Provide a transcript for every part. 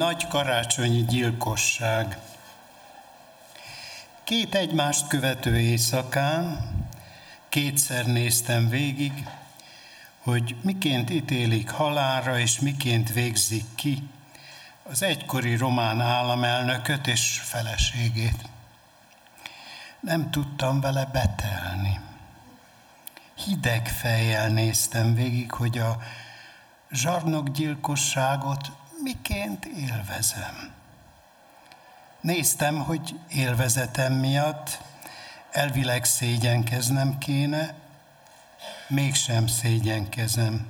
Nagy karácsonyi gyilkosság. Két egymást követő éjszakán kétszer néztem végig, hogy miként ítélik halálra és miként végzik ki az egykori román államelnököt és feleségét. Nem tudtam vele betelni. Hideg fejjel néztem végig, hogy a zsarnokgyilkosságot miként élvezem. Néztem, hogy élvezetem miatt elvileg szégyenkeznem kéne, mégsem szégyenkezem.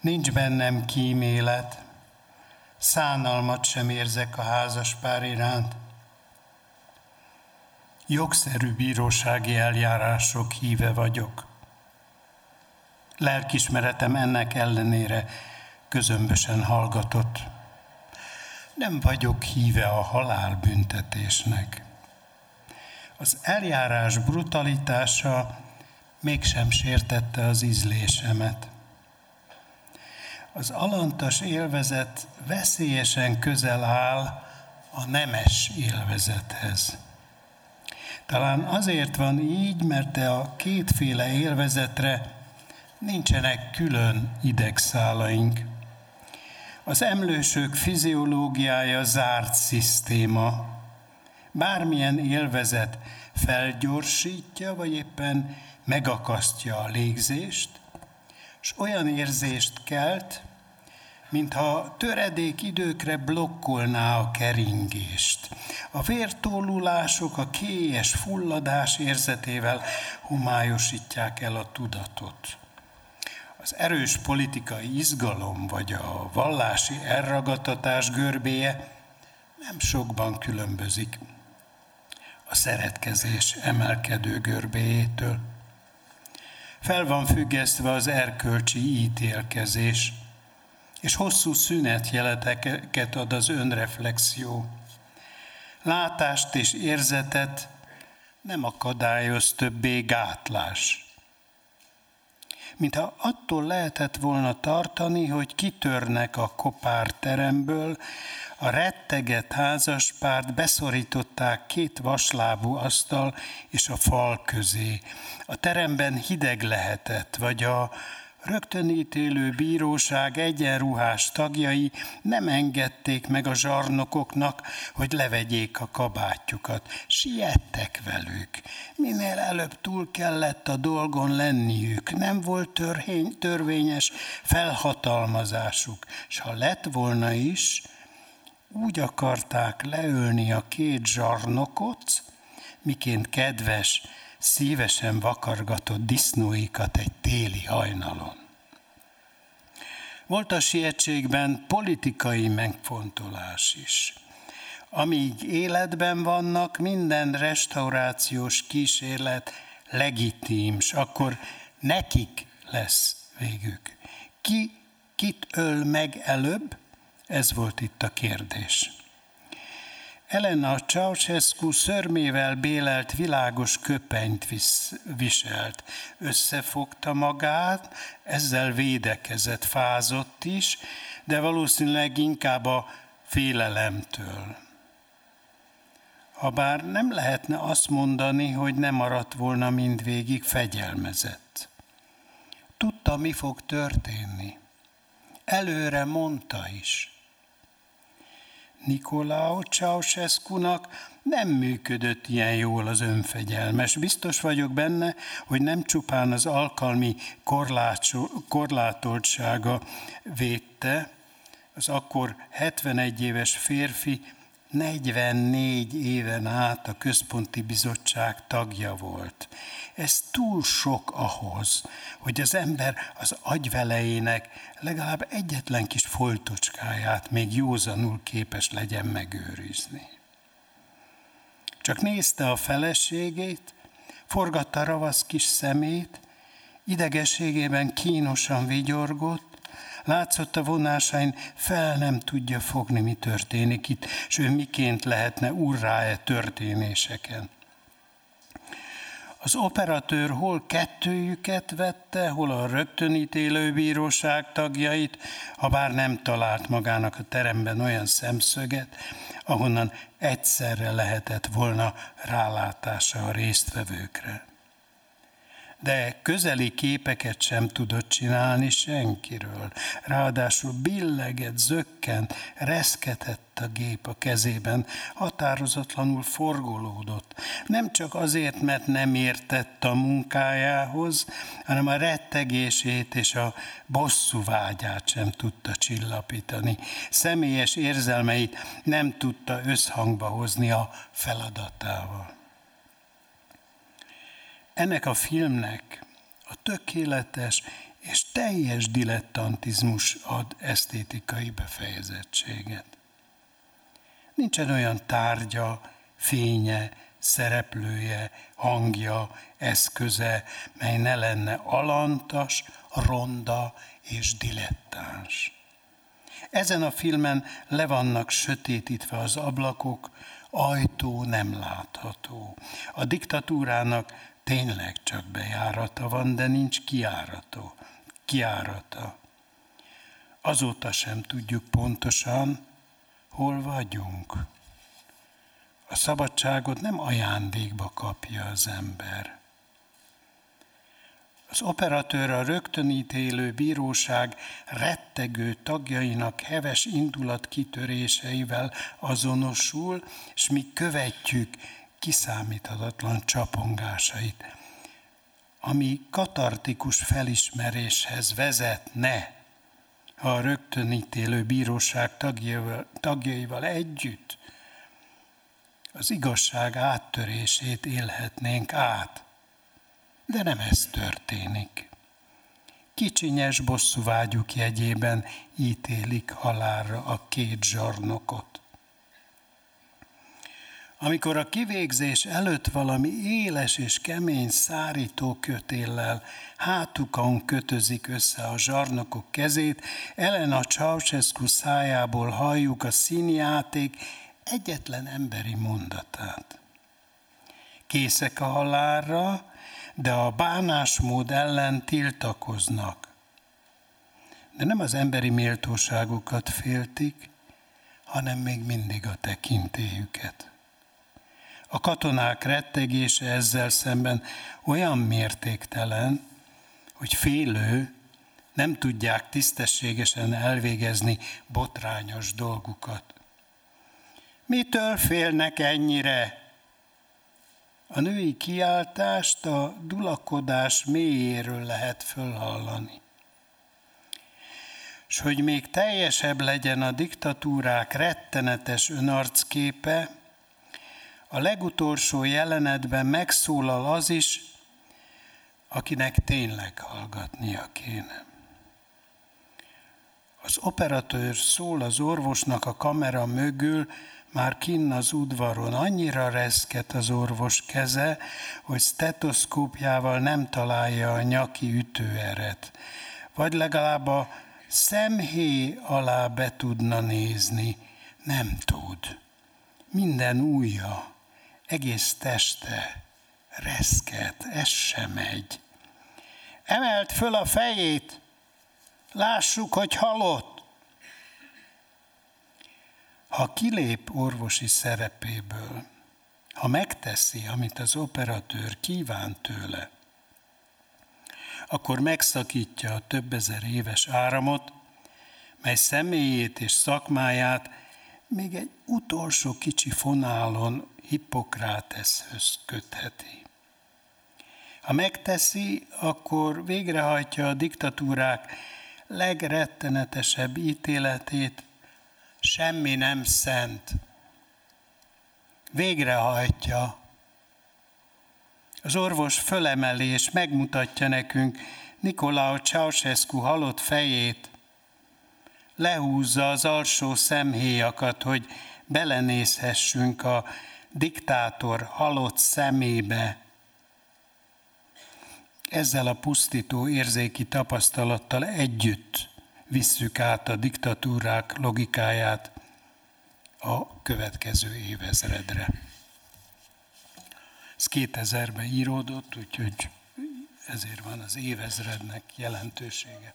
Nincs bennem kímélet, szánalmat sem érzek a házaspár iránt. Jogszerű bírósági eljárások híve vagyok. Lelkismeretem ennek ellenére közömbösen hallgatott. Nem vagyok híve a halálbüntetésnek. Az eljárás brutalitása mégsem sértette az ízlésemet. Az alantas élvezet veszélyesen közel áll a nemes élvezethez. Talán azért van így, mert a kétféle élvezetre nincsenek külön idegszálaink. Az emlősök fiziológiája zárt szisztéma. Bármilyen élvezet felgyorsítja, vagy éppen megakasztja a légzést, és olyan érzést kelt, mintha töredék időkre blokkolná a keringést. A vértólulások a kélyes fulladás érzetével humályosítják el a tudatot az erős politikai izgalom vagy a vallási elragadtatás görbéje nem sokban különbözik a szeretkezés emelkedő görbéjétől. Fel van függesztve az erkölcsi ítélkezés, és hosszú szünetjeleteket ad az önreflexió. Látást és érzetet nem akadályoz többé gátlás mintha attól lehetett volna tartani, hogy kitörnek a kopár teremből, a retteget házaspárt beszorították két vaslábú asztal és a fal közé. A teremben hideg lehetett, vagy a rögtönítélő bíróság egyenruhás tagjai nem engedték meg a zsarnokoknak, hogy levegyék a kabátjukat. Siettek velük. Minél előbb túl kellett a dolgon lenniük. Nem volt törvény, törvényes felhatalmazásuk. És ha lett volna is, úgy akarták leölni a két zsarnokot, miként kedves, szívesen vakargatott disznóikat egy téli hajnalon. Volt a sietségben politikai megfontolás is. Amíg életben vannak, minden restaurációs kísérlet legitim, s akkor nekik lesz végük. Ki kit öl meg előbb? Ez volt itt a kérdés. Elena Ceausescu szörmével bélelt világos köpenyt viselt. Összefogta magát, ezzel védekezett, fázott is, de valószínűleg inkább a félelemtől. Habár nem lehetne azt mondani, hogy nem maradt volna mindvégig fegyelmezett. Tudta, mi fog történni. Előre mondta is. Nikolao Ceausescu-nak nem működött ilyen jól az önfegyelmes. Biztos vagyok benne, hogy nem csupán az alkalmi korlátoltsága védte, az akkor 71 éves férfi 44 éven át a központi bizottság tagja volt. Ez túl sok ahhoz, hogy az ember az agyvelejének legalább egyetlen kis foltocskáját még józanul képes legyen megőrizni. Csak nézte a feleségét, forgatta ravasz kis szemét, idegességében kínosan vigyorgott, Látszott a vonásain, fel nem tudja fogni, mi történik itt, és ő miként lehetne urrá-e történéseken. Az operatőr hol kettőjüket vette, hol a rögtönítélő bíróság tagjait, ha bár nem talált magának a teremben olyan szemszöget, ahonnan egyszerre lehetett volna rálátása a résztvevőkre de közeli képeket sem tudott csinálni senkiről. Ráadásul billeget, zökkent, reszketett a gép a kezében, határozatlanul forgolódott. Nem csak azért, mert nem értett a munkájához, hanem a rettegését és a bosszú vágyát sem tudta csillapítani. Személyes érzelmeit nem tudta összhangba hozni a feladatával. Ennek a filmnek a tökéletes és teljes dilettantizmus ad esztétikai befejezettséget. Nincsen olyan tárgya, fénye, szereplője, hangja, eszköze, mely ne lenne alantas, ronda és dilettáns. Ezen a filmen le vannak sötétítve az ablakok, ajtó nem látható. A diktatúrának tényleg csak bejárata van, de nincs kiárató, kiárata. Azóta sem tudjuk pontosan, hol vagyunk. A szabadságot nem ajándékba kapja az ember. Az operatőr a rögtönítélő bíróság rettegő tagjainak heves indulat kitöréseivel azonosul, és mi követjük kiszámíthatatlan csapongásait, ami katartikus felismeréshez vezetne, ha a rögtönítélő bíróság tagjaival, tagjaival együtt az igazság áttörését élhetnénk át. De nem ez történik. Kicsinyes bosszúvágyuk jegyében ítélik halálra a két zsarnokot. Amikor a kivégzés előtt valami éles és kemény szárító kötéllel hátukon kötözik össze a zsarnokok kezét, Elena Ceausescu szájából halljuk a színjáték egyetlen emberi mondatát. Készek a halálra, de a bánásmód ellen tiltakoznak. De nem az emberi méltóságukat féltik, hanem még mindig a tekintélyüket. A katonák rettegése ezzel szemben olyan mértéktelen, hogy félő, nem tudják tisztességesen elvégezni botrányos dolgukat. Mitől félnek ennyire? A női kiáltást a dulakodás mélyéről lehet fölhallani. És hogy még teljesebb legyen a diktatúrák rettenetes önarcképe, a legutolsó jelenetben megszólal az is, akinek tényleg hallgatnia kéne. Az operatőr szól az orvosnak a kamera mögül, már kinn az udvaron, annyira reszket az orvos keze, hogy stetoszkópjával nem találja a nyaki ütőeret. Vagy legalább a szemhé alá be tudna nézni. Nem tud. Minden újja egész teste reszket, ez sem megy. Emelt föl a fejét, lássuk, hogy halott. Ha kilép orvosi szerepéből, ha megteszi, amit az operatőr kíván tőle, akkor megszakítja a több ezer éves áramot, mely személyét és szakmáját még egy utolsó kicsi fonálon Hippokráteszhöz kötheti. Ha megteszi, akkor végrehajtja a diktatúrák legrettenetesebb ítéletét, semmi nem szent. Végrehajtja. Az orvos fölemeli és megmutatja nekünk Nikolao Ceausescu halott fejét, lehúzza az alsó szemhéjakat, hogy belenézhessünk a diktátor halott szemébe. Ezzel a pusztító érzéki tapasztalattal együtt visszük át a diktatúrák logikáját a következő évezredre. Ez 2000-ben íródott, úgyhogy ezért van az évezrednek jelentősége.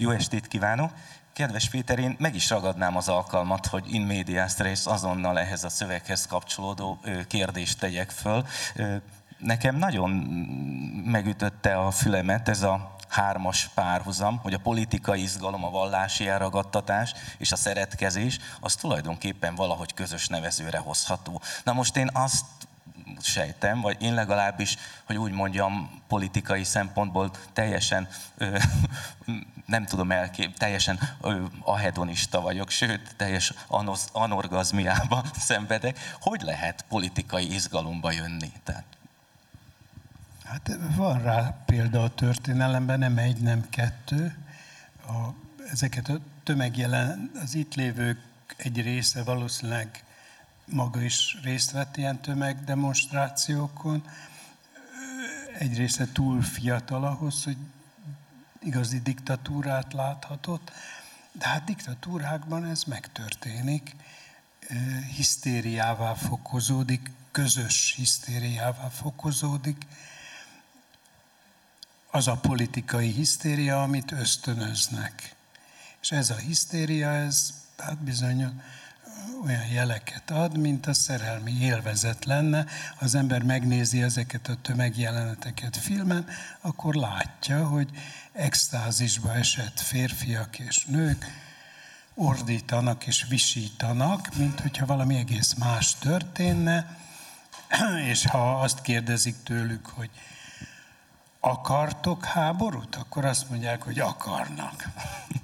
Jó estét kívánok! Kedves Péter, én meg is ragadnám az alkalmat, hogy in medias res azonnal ehhez a szöveghez kapcsolódó kérdést tegyek föl. Nekem nagyon megütötte a fülemet ez a hármas párhuzam, hogy a politikai izgalom, a vallási elragadtatás és a szeretkezés, az tulajdonképpen valahogy közös nevezőre hozható. Na most én azt sejtem, vagy én legalábbis, hogy úgy mondjam, politikai szempontból teljesen, ö, nem tudom elkép, teljesen ö, ahedonista vagyok, sőt, teljes anosz, anorgazmiába szenvedek. Hogy lehet politikai izgalomba jönni? Tehát Hát van rá példa a történelemben, nem egy, nem kettő. A, ezeket a tömegjelen, az itt lévők egy része valószínűleg maga is részt vett ilyen tömegdemonstrációkon. Egy része túl fiatal ahhoz, hogy igazi diktatúrát láthatott, de hát diktatúrákban ez megtörténik, hisztériává fokozódik, közös hisztériává fokozódik, az a politikai hisztéria, amit ösztönöznek. És ez a hisztéria, ez hát bizony olyan jeleket ad, mint a szerelmi élvezet lenne. Az ember megnézi ezeket a tömegjeleneteket filmen, akkor látja, hogy extázisba esett férfiak és nők ordítanak és visítanak, mint hogyha valami egész más történne, és ha azt kérdezik tőlük, hogy akartok háborút? Akkor azt mondják, hogy akarnak.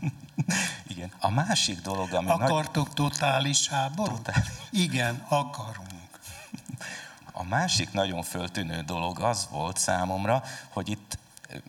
Igen. A másik dolog, ami... Akartok nagy... totális háborút? Totális. Igen, akarunk. A másik nagyon föltűnő dolog az volt számomra, hogy itt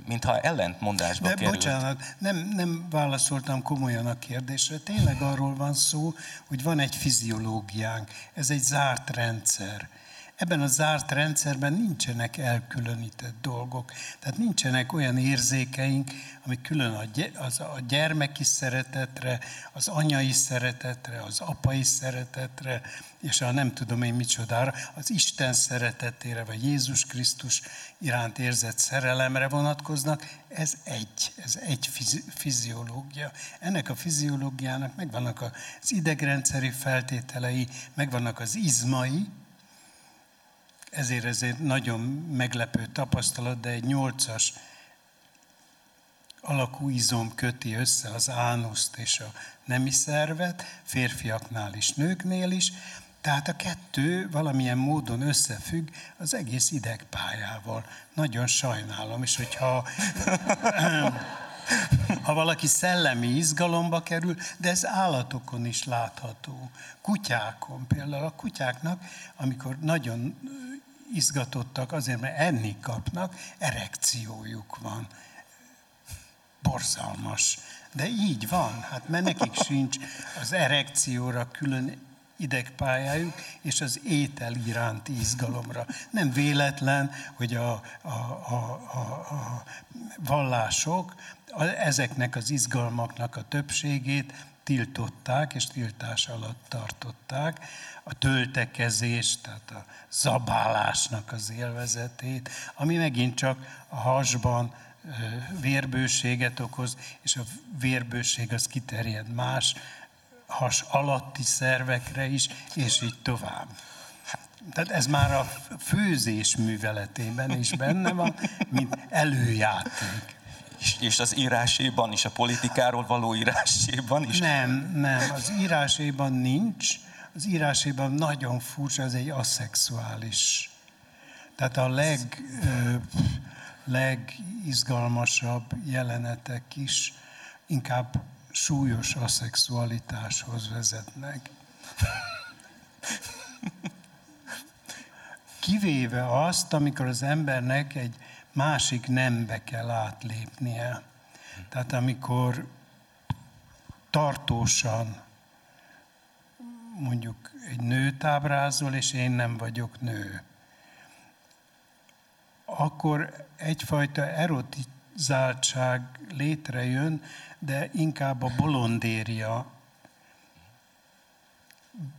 mintha ellentmondásba De került. bocsánat, nem, nem válaszoltam komolyan a kérdésre. Tényleg arról van szó, hogy van egy fiziológiánk, ez egy zárt rendszer. Ebben a zárt rendszerben nincsenek elkülönített dolgok. Tehát nincsenek olyan érzékeink, amik külön a, gyermeki szeretetre, az anyai szeretetre, az apai szeretetre, és a nem tudom én micsodára, az Isten szeretetére, vagy Jézus Krisztus iránt érzett szerelemre vonatkoznak. Ez egy, ez egy fiziológia. Ennek a fiziológiának megvannak az idegrendszeri feltételei, megvannak az izmai, ezért ez egy nagyon meglepő tapasztalat, de egy nyolcas alakú izom köti össze az ánuszt és a nemi szervet, férfiaknál is, nőknél is, tehát a kettő valamilyen módon összefügg az egész idegpályával. Nagyon sajnálom, és hogyha ha valaki szellemi izgalomba kerül, de ez állatokon is látható. Kutyákon például a kutyáknak, amikor nagyon izgatottak azért, mert enni kapnak, erekciójuk van. Borzalmas. De így van, hát mert nekik sincs az erekcióra külön idegpályájuk, és az étel iránti izgalomra. Nem véletlen, hogy a, a, a, a, a vallások ezeknek az izgalmaknak a többségét tiltották, és tiltás alatt tartották a töltekezés, tehát a zabálásnak az élvezetét, ami megint csak a hasban vérbőséget okoz, és a vérbőség az kiterjed más has alatti szervekre is, és így tovább. Tehát ez már a főzés műveletében is benne van, mint előjáték. És, az íráséban is, a politikáról való íráséban is? Nem, nem, az íráséban nincs. Az íráséban nagyon furcsa, ez egy aszexuális. Tehát a leg, ö, legizgalmasabb jelenetek is inkább súlyos aszexualitáshoz vezetnek. Kivéve azt, amikor az embernek egy másik nembe kell átlépnie. Tehát amikor tartósan mondjuk egy nőt ábrázol, és én nem vagyok nő, akkor egyfajta záltság létrejön, de inkább a bolondéria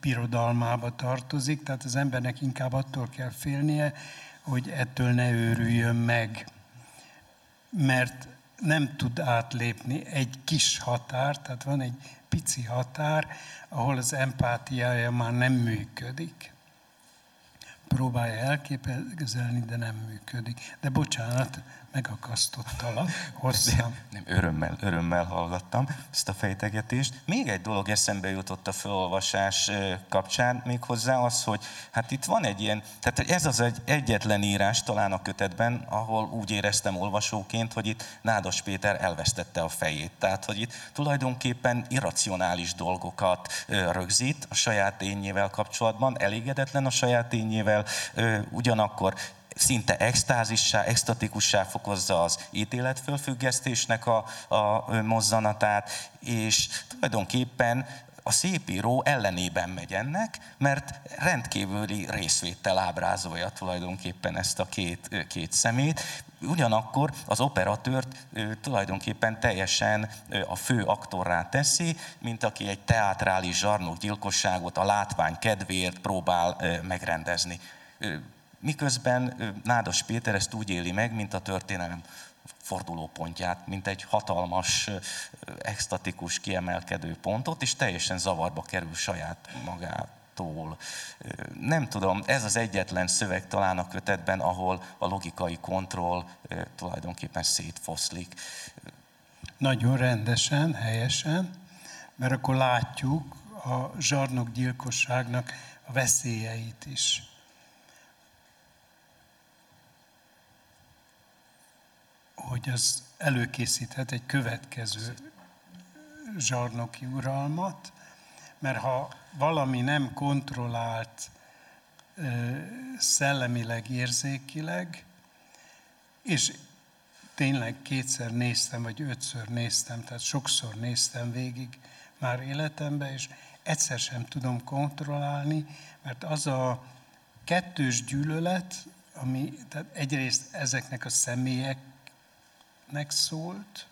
birodalmába tartozik, tehát az embernek inkább attól kell félnie, hogy ettől ne őrüljön meg. Mert nem tud átlépni egy kis határ, tehát van egy pici határ, ahol az empátiája már nem működik. Próbálja elképzelni, de nem működik. De bocsánat, megakasztottalak hosszan. Nem, örömmel, örömmel hallgattam ezt a fejtegetést. Még egy dolog eszembe jutott a felolvasás kapcsán, méghozzá az, hogy hát itt van egy ilyen, tehát ez az egy egyetlen írás talán a kötetben, ahol úgy éreztem olvasóként, hogy itt Nádas Péter elvesztette a fejét. Tehát, hogy itt tulajdonképpen irracionális dolgokat rögzít a saját tényével kapcsolatban, elégedetlen a saját tényével, ugyanakkor szinte extázissá, extatikussá fokozza az ítéletfölfüggesztésnek a, a mozzanatát, és tulajdonképpen a szépíró ellenében megy ennek, mert rendkívüli részvétel ábrázolja tulajdonképpen ezt a két, két szemét. Ugyanakkor az operatőrt tulajdonképpen teljesen a fő aktorrá teszi, mint aki egy teátrális zsarnokgyilkosságot a látvány kedvéért próbál megrendezni Miközben Nádas Péter ezt úgy éli meg, mint a történelem fordulópontját, mint egy hatalmas, extatikus, kiemelkedő pontot, és teljesen zavarba kerül saját magától. Nem tudom, ez az egyetlen szöveg talán a kötetben, ahol a logikai kontroll tulajdonképpen szétfoszlik. Nagyon rendesen, helyesen, mert akkor látjuk a zsarnokgyilkosságnak a veszélyeit is. Hogy az előkészíthet egy következő zsarnoki uralmat, mert ha valami nem kontrollált szellemileg, érzékileg, és tényleg kétszer néztem, vagy ötször néztem, tehát sokszor néztem végig már életemben, és egyszer sem tudom kontrollálni, mert az a kettős gyűlölet, ami tehát egyrészt ezeknek a személyek életnek szólt,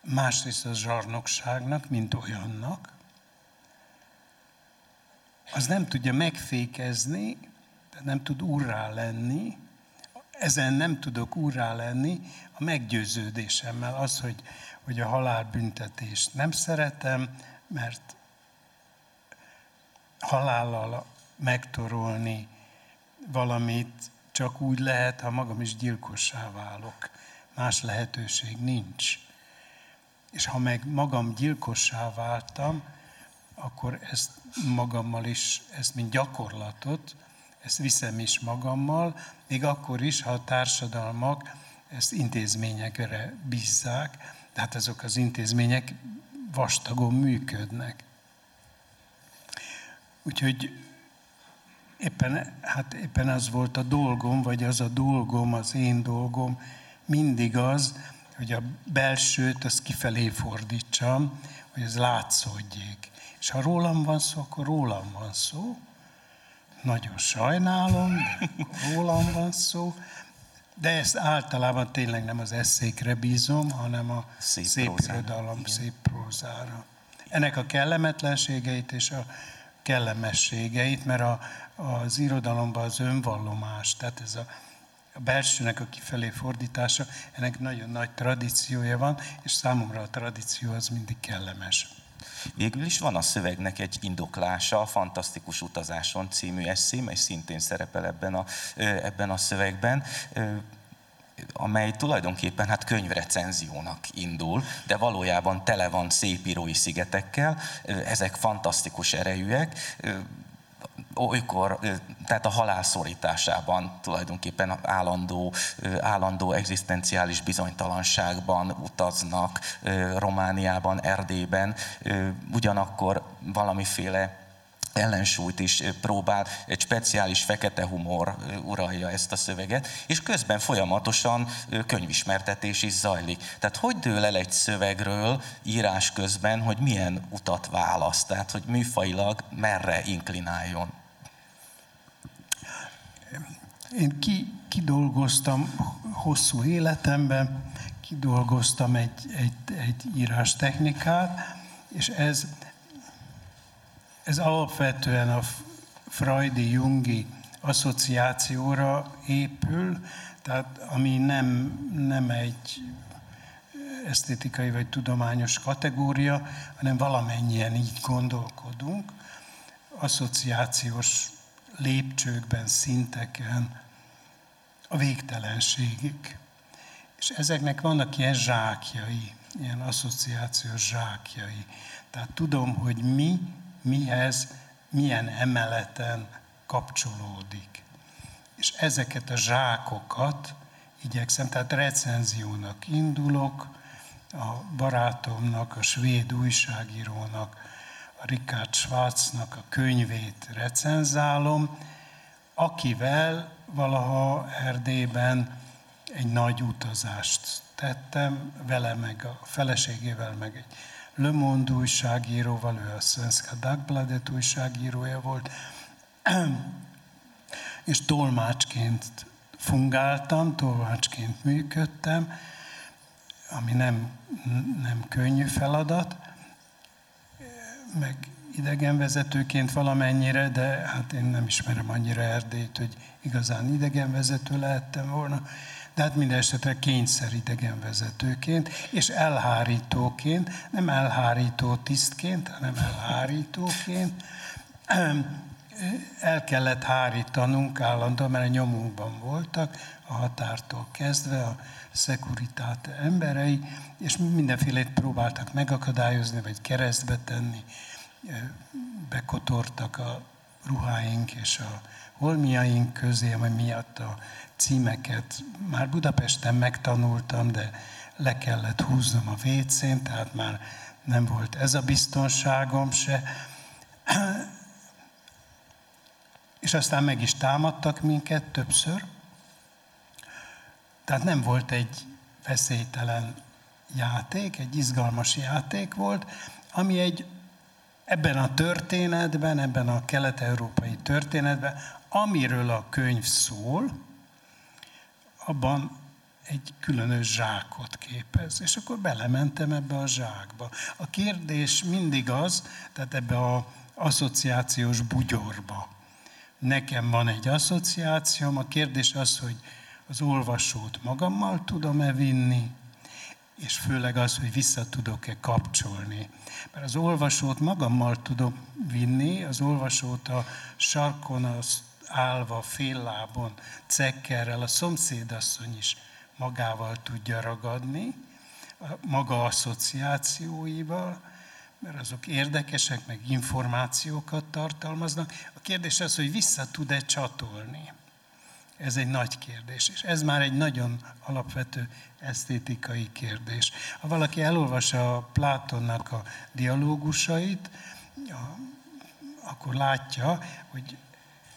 másrészt a zsarnokságnak, mint olyannak, az nem tudja megfékezni, tehát nem tud urrá lenni, ezen nem tudok urrá lenni a meggyőződésemmel, az, hogy, hogy a halálbüntetést nem szeretem, mert halállal megtorolni valamit csak úgy lehet, ha magam is gyilkossá válok. Más lehetőség nincs. És ha meg magam gyilkossá váltam, akkor ezt magammal is, ezt mint gyakorlatot, ezt viszem is magammal, még akkor is, ha a társadalmak ezt intézményekre bízzák, de hát azok az intézmények vastagon működnek. Úgyhogy éppen, hát éppen az volt a dolgom, vagy az a dolgom, az én dolgom, mindig az, hogy a belsőt azt kifelé fordítsam, hogy ez látszódjék. És ha rólam van szó, akkor rólam van szó. Nagyon sajnálom, de rólam van szó. De ezt általában tényleg nem az eszékre bízom, hanem a szép, szép irodalom, szép prózára. Ennek a kellemetlenségeit és a kellemességeit, mert a, az irodalomban az önvallomás, tehát ez a, a belsőnek a kifelé fordítása, ennek nagyon nagy tradíciója van, és számomra a tradíció az mindig kellemes. Végül is van a szövegnek egy indoklása, a Fantasztikus utazáson című eszé, mely szintén szerepel ebben a, ebben a szövegben amely tulajdonképpen hát könyvrecenziónak indul, de valójában tele van szép írói szigetekkel, ezek fantasztikus erejűek, olykor, tehát a halál szorításában tulajdonképpen állandó, állandó egzisztenciális bizonytalanságban utaznak Romániában, Erdélyben, ugyanakkor valamiféle ellensúlyt is próbál, egy speciális fekete humor uralja ezt a szöveget, és közben folyamatosan könyvismertetés is zajlik. Tehát hogy dől el egy szövegről írás közben, hogy milyen utat választ, tehát hogy műfailag merre inklináljon? Én ki, kidolgoztam, hosszú életemben kidolgoztam egy, egy, egy írás technikát, és ez, ez alapvetően a Freudi, Jungi asszociációra épül, tehát ami nem, nem egy esztétikai vagy tudományos kategória, hanem valamennyien így gondolkodunk, asszociációs lépcsőkben, szinteken, a végtelenségig. És ezeknek vannak ilyen zsákjai, ilyen asszociációs zsákjai. Tehát tudom, hogy mi, mihez, milyen emeleten kapcsolódik. És ezeket a zsákokat igyekszem, tehát recenziónak indulok, a barátomnak, a svéd újságírónak, Richard Schwarznak a könyvét recenzálom, akivel valaha Erdélyben egy nagy utazást tettem, vele meg a feleségével, meg egy Le Monde újságíróval, ő a Svenska Dagbladet újságírója volt, és tolmácsként fungáltam, tolmácsként működtem, ami nem, nem könnyű feladat, meg idegenvezetőként valamennyire, de hát én nem ismerem annyira Erdélyt, hogy igazán idegenvezető lehettem volna, de hát minden esetre kényszer idegenvezetőként, és elhárítóként, nem elhárító tisztként, hanem elhárítóként, el kellett hárítanunk állandóan, mert a nyomunkban voltak, a határtól kezdve a szekuritáte emberei, és mindenfélét próbáltak megakadályozni, vagy keresztbe tenni, bekotortak a ruháink és a holmiaink közé, ami miatt a címeket már Budapesten megtanultam, de le kellett húznom a vécén, tehát már nem volt ez a biztonságom se. És aztán meg is támadtak minket többször. Tehát nem volt egy veszélytelen játék, egy izgalmas játék volt, ami egy ebben a történetben, ebben a kelet-európai történetben, amiről a könyv szól, abban egy különös zsákot képez. És akkor belementem ebbe a zsákba. A kérdés mindig az, tehát ebbe a asszociációs bugyorba. Nekem van egy asszociációm, a kérdés az, hogy az olvasót magammal tudom-e vinni, és főleg az, hogy vissza tudok-e kapcsolni. Mert az olvasót magammal tudom vinni, az olvasót a sarkon az állva, féllábon, cekkerrel a szomszédasszony is magával tudja ragadni, a maga asszociációival, mert azok érdekesek, meg információkat tartalmaznak. A kérdés az, hogy vissza tud-e csatolni. Ez egy nagy kérdés, és ez már egy nagyon alapvető esztétikai kérdés. Ha valaki elolvassa a Plátonnak a dialógusait, akkor látja, hogy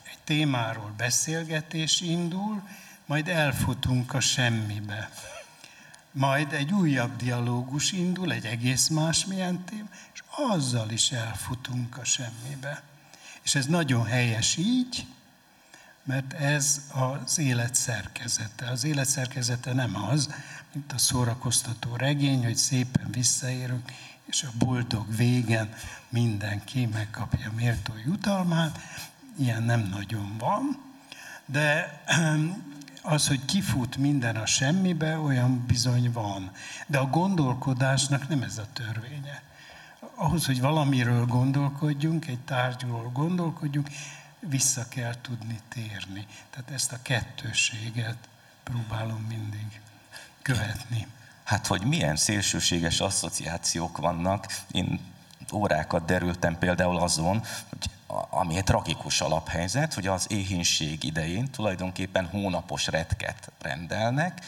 egy témáról beszélgetés indul, majd elfutunk a semmibe. Majd egy újabb dialógus indul, egy egész másmilyen tém, és azzal is elfutunk a semmibe. És ez nagyon helyes így, mert ez az élet szerkezete. Az élet szerkezete nem az, mint a szórakoztató regény, hogy szépen visszaérünk, és a boldog végen mindenki megkapja méltó jutalmát. Ilyen nem nagyon van, de az, hogy kifut minden a semmibe, olyan bizony van. De a gondolkodásnak nem ez a törvénye. Ahhoz, hogy valamiről gondolkodjunk, egy tárgyról gondolkodjunk, vissza kell tudni térni. Tehát ezt a kettőséget próbálom mindig követni. Hát, hogy milyen szélsőséges asszociációk vannak, én órákat derültem például azon, hogy ami egy tragikus alaphelyzet, hogy az éhínség idején tulajdonképpen hónapos retket rendelnek,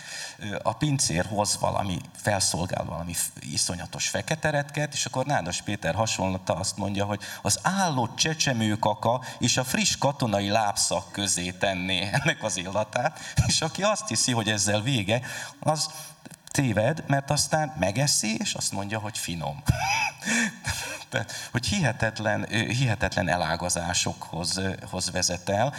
a pincér hoz valami, felszolgál valami iszonyatos fekete retket, és akkor Nádas Péter hasonlata azt mondja, hogy az állott csecsemőkaka és a friss katonai lábszak közé tenné ennek az illatát, és aki azt hiszi, hogy ezzel vége, az téved, mert aztán megeszi, és azt mondja, hogy finom. Tehát, hogy hihetetlen, hihetetlen elágazásokhoz hoz vezet el.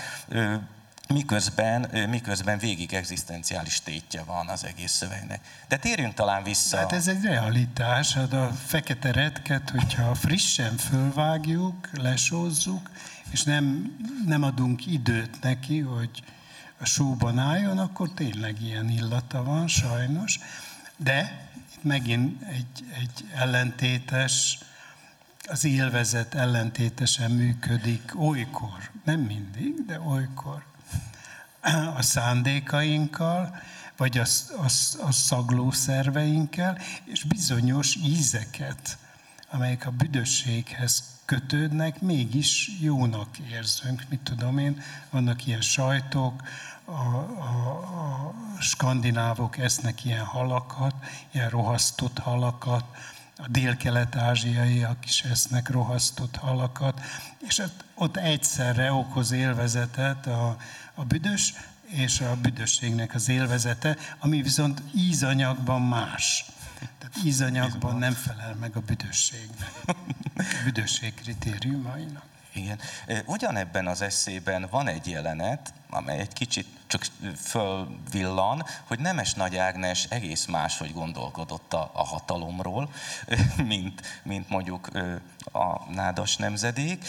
miközben, miközben végig egzisztenciális tétje van az egész szövegnek. De térjünk talán vissza. Hát ez egy realitás, hát a fekete retket, hogyha frissen fölvágjuk, lesózzuk, és nem, nem adunk időt neki, hogy a sóban álljon, akkor tényleg ilyen illata van, sajnos. De itt megint egy, egy ellentétes, az élvezet ellentétesen működik olykor, nem mindig, de olykor a szándékainkkal, vagy a, a, a szaglószerveinkkel, és bizonyos ízeket, amelyek a büdösséghez kötődnek, mégis jónak érzünk. Mit tudom én, vannak ilyen sajtok, a, a, a skandinávok esznek ilyen halakat, ilyen rohasztott halakat, a dél-kelet-ázsiaiak is esznek rohasztott halakat, és ott egyszerre okoz élvezetet a, a büdös, és a büdösségnek az élvezete, ami viszont ízanyagban más. Tehát ízanyagban nem felel meg a büdösségnek, a büdösség kritériumainak. Igen. Ugyanebben az eszében van egy jelenet, amely egy kicsit csak fölvillan, hogy Nemes Nagy Ágnes egész máshogy gondolkodott a, a hatalomról, mint, mint mondjuk a nádas nemzedék.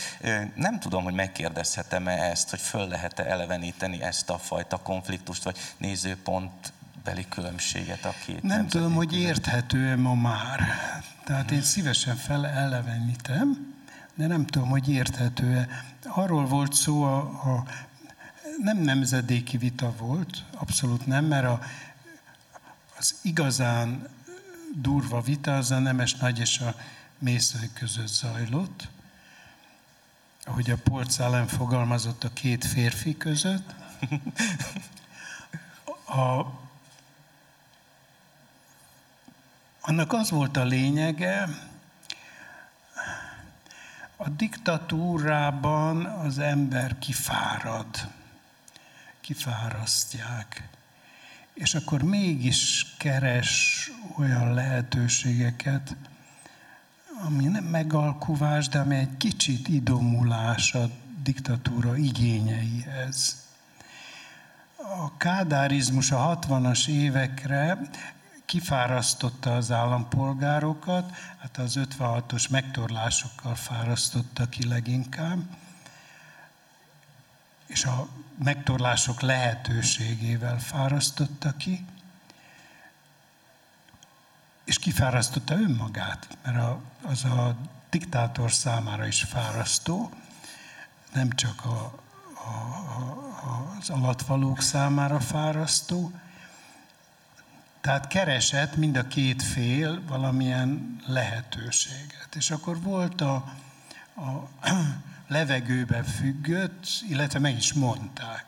Nem tudom, hogy megkérdezhetem-e ezt, hogy föl lehet-e eleveníteni ezt a fajta konfliktust, vagy nézőpont beli különbséget a két Nem tudom, hogy érthető-e ma már. Tehát én szívesen felelevenítem, de nem tudom, hogy érthető-e. Arról volt szó, a, a, nem nemzedéki vita volt, abszolút nem, mert a, az igazán durva vita az a Nemes Nagy és a Mészői között zajlott, ahogy a ellen fogalmazott a két férfi között. A, annak az volt a lényege, a diktatúrában az ember kifárad, kifárasztják, és akkor mégis keres olyan lehetőségeket, ami nem megalkuvás, de ami egy kicsit idomulás a diktatúra igényeihez. A kádárizmus a 60-as évekre kifárasztotta az állampolgárokat, hát az 56-os megtorlásokkal fárasztotta ki leginkább, és a megtorlások lehetőségével fárasztotta ki, és kifárasztotta önmagát, mert az a diktátor számára is fárasztó, nem csak a, a, a, az alatvalók számára fárasztó, tehát keresett mind a két fél valamilyen lehetőséget. És akkor volt a, a levegőbe függött, illetve meg is mondták,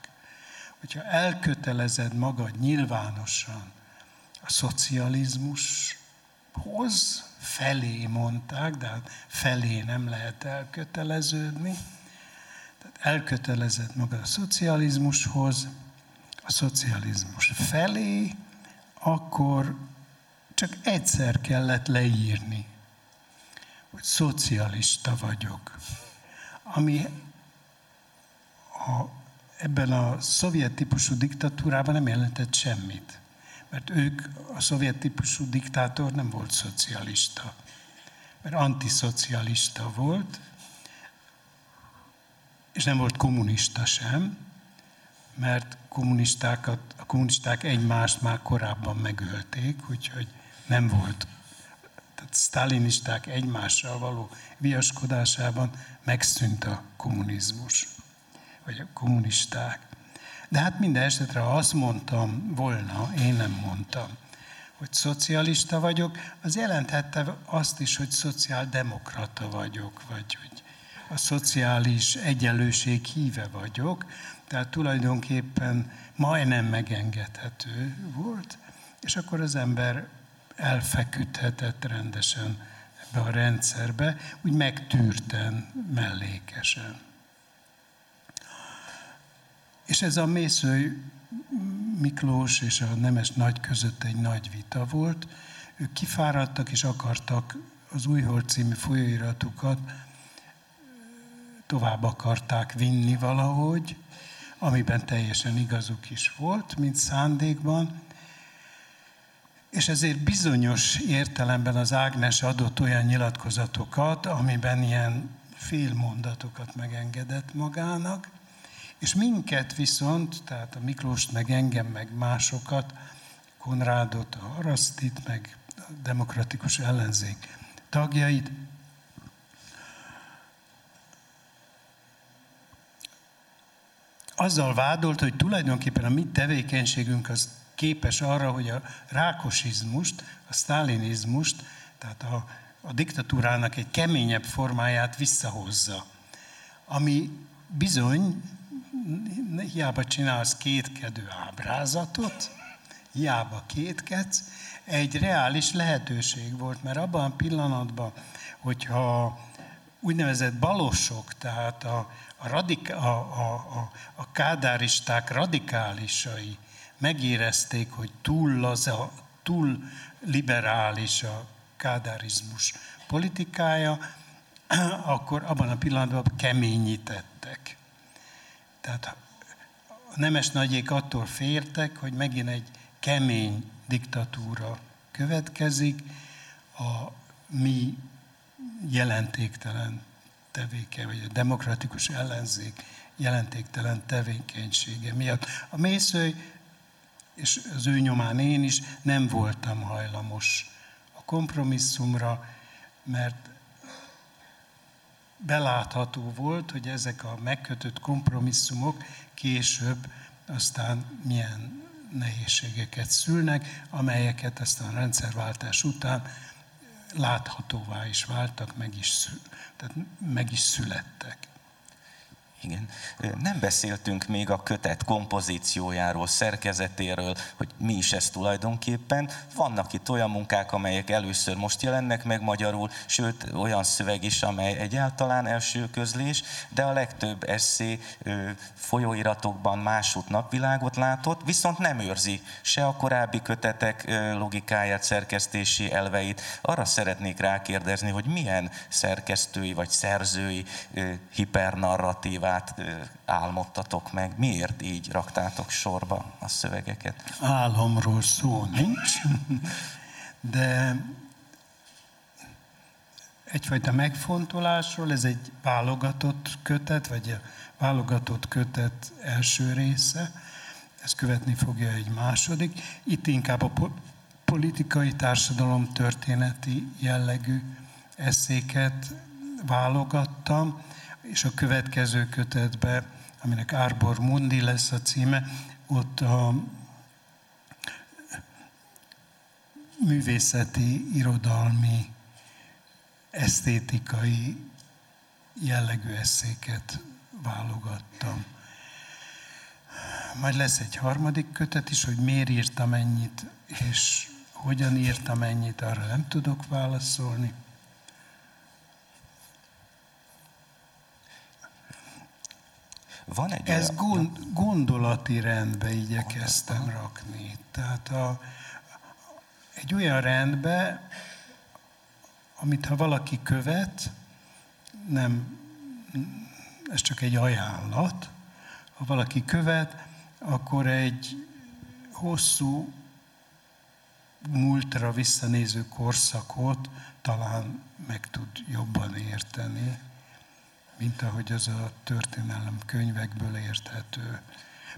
hogyha elkötelezed magad nyilvánosan a szocializmushoz, felé mondták, de hát felé nem lehet elköteleződni. Tehát elkötelezed magad a szocializmushoz, a szocializmus felé, akkor csak egyszer kellett leírni, hogy szocialista vagyok. Ami a, ebben a szovjet típusú diktatúrában nem jelentett semmit. Mert ők, a szovjet típusú diktátor nem volt szocialista, mert antiszocialista volt, és nem volt kommunista sem, mert kommunistákat, a kommunisták egymást már korábban megölték, úgyhogy nem volt. Tehát sztálinisták egymással való viaskodásában megszűnt a kommunizmus, vagy a kommunisták. De hát minden esetre, ha azt mondtam volna, én nem mondtam, hogy szocialista vagyok, az jelenthette azt is, hogy szociáldemokrata vagyok, vagy hogy a szociális egyenlőség híve vagyok, tehát tulajdonképpen majdnem megengedhető volt, és akkor az ember elfeküdhetett rendesen ebbe a rendszerbe, úgy megtűrten, mellékesen. És ez a Mészői Miklós és a Nemes Nagy között egy nagy vita volt. Ők kifáradtak és akartak az Újhold című folyóiratukat tovább akarták vinni valahogy, amiben teljesen igazuk is volt, mint szándékban, és ezért bizonyos értelemben az Ágnes adott olyan nyilatkozatokat, amiben ilyen félmondatokat megengedett magának, és minket viszont, tehát a Miklóst, meg engem, meg másokat, Konrádot, a Arasztit, meg a demokratikus ellenzék tagjait, azzal vádolt, hogy tulajdonképpen a mi tevékenységünk az képes arra, hogy a rákosizmust, a sztálinizmust, tehát a, a diktatúrának egy keményebb formáját visszahozza. Ami bizony, hiába csinálsz kétkedő ábrázatot, hiába kétkedsz, egy reális lehetőség volt, mert abban a pillanatban, hogyha úgynevezett balosok, tehát a, a, radik, a, a, a, a kádáristák radikálisai megérezték, hogy túl, az a, túl liberális a kádárizmus politikája, akkor abban a pillanatban keményítettek. Tehát a nemes nagyék attól fértek, hogy megint egy kemény diktatúra következik, a mi jelentéktelen tevékeny, vagy a demokratikus ellenzék jelentéktelen tevékenysége miatt. A mészői és az ő nyomán én is nem voltam hajlamos a kompromisszumra, mert belátható volt, hogy ezek a megkötött kompromisszumok később aztán milyen nehézségeket szülnek, amelyeket aztán a rendszerváltás után láthatóvá is váltak, meg is, tehát meg is születtek. Igen. Nem beszéltünk még a kötet kompozíciójáról, szerkezetéről, hogy mi is ez tulajdonképpen. Vannak itt olyan munkák, amelyek először most jelennek meg magyarul, sőt olyan szöveg is, amely egyáltalán első közlés, de a legtöbb eszé folyóiratokban másút napvilágot látott, viszont nem őrzi se a korábbi kötetek logikáját, szerkesztési elveit. Arra szeretnék rákérdezni, hogy milyen szerkesztői vagy szerzői hipernarratívát családot álmodtatok meg? Miért így raktátok sorba a szövegeket? Álomról szó nincs, de egyfajta megfontolásról, ez egy válogatott kötet, vagy a válogatott kötet első része, ez követni fogja egy második. Itt inkább a politikai társadalom történeti jellegű eszéket válogattam, és a következő kötetbe, aminek Arbor Mundi lesz a címe, ott a művészeti, irodalmi, esztétikai jellegű eszéket válogattam. Majd lesz egy harmadik kötet is, hogy miért írtam ennyit, és hogyan írtam ennyit, arra nem tudok válaszolni. Van egy Ez olyan... gond, gondolati rendbe igyekeztem rakni. Tehát a, egy olyan rendbe, amit ha valaki követ, nem, ez csak egy ajánlat, ha valaki követ, akkor egy hosszú múltra visszanéző korszakot talán meg tud jobban érteni mint ahogy az a történelem könyvekből érthető.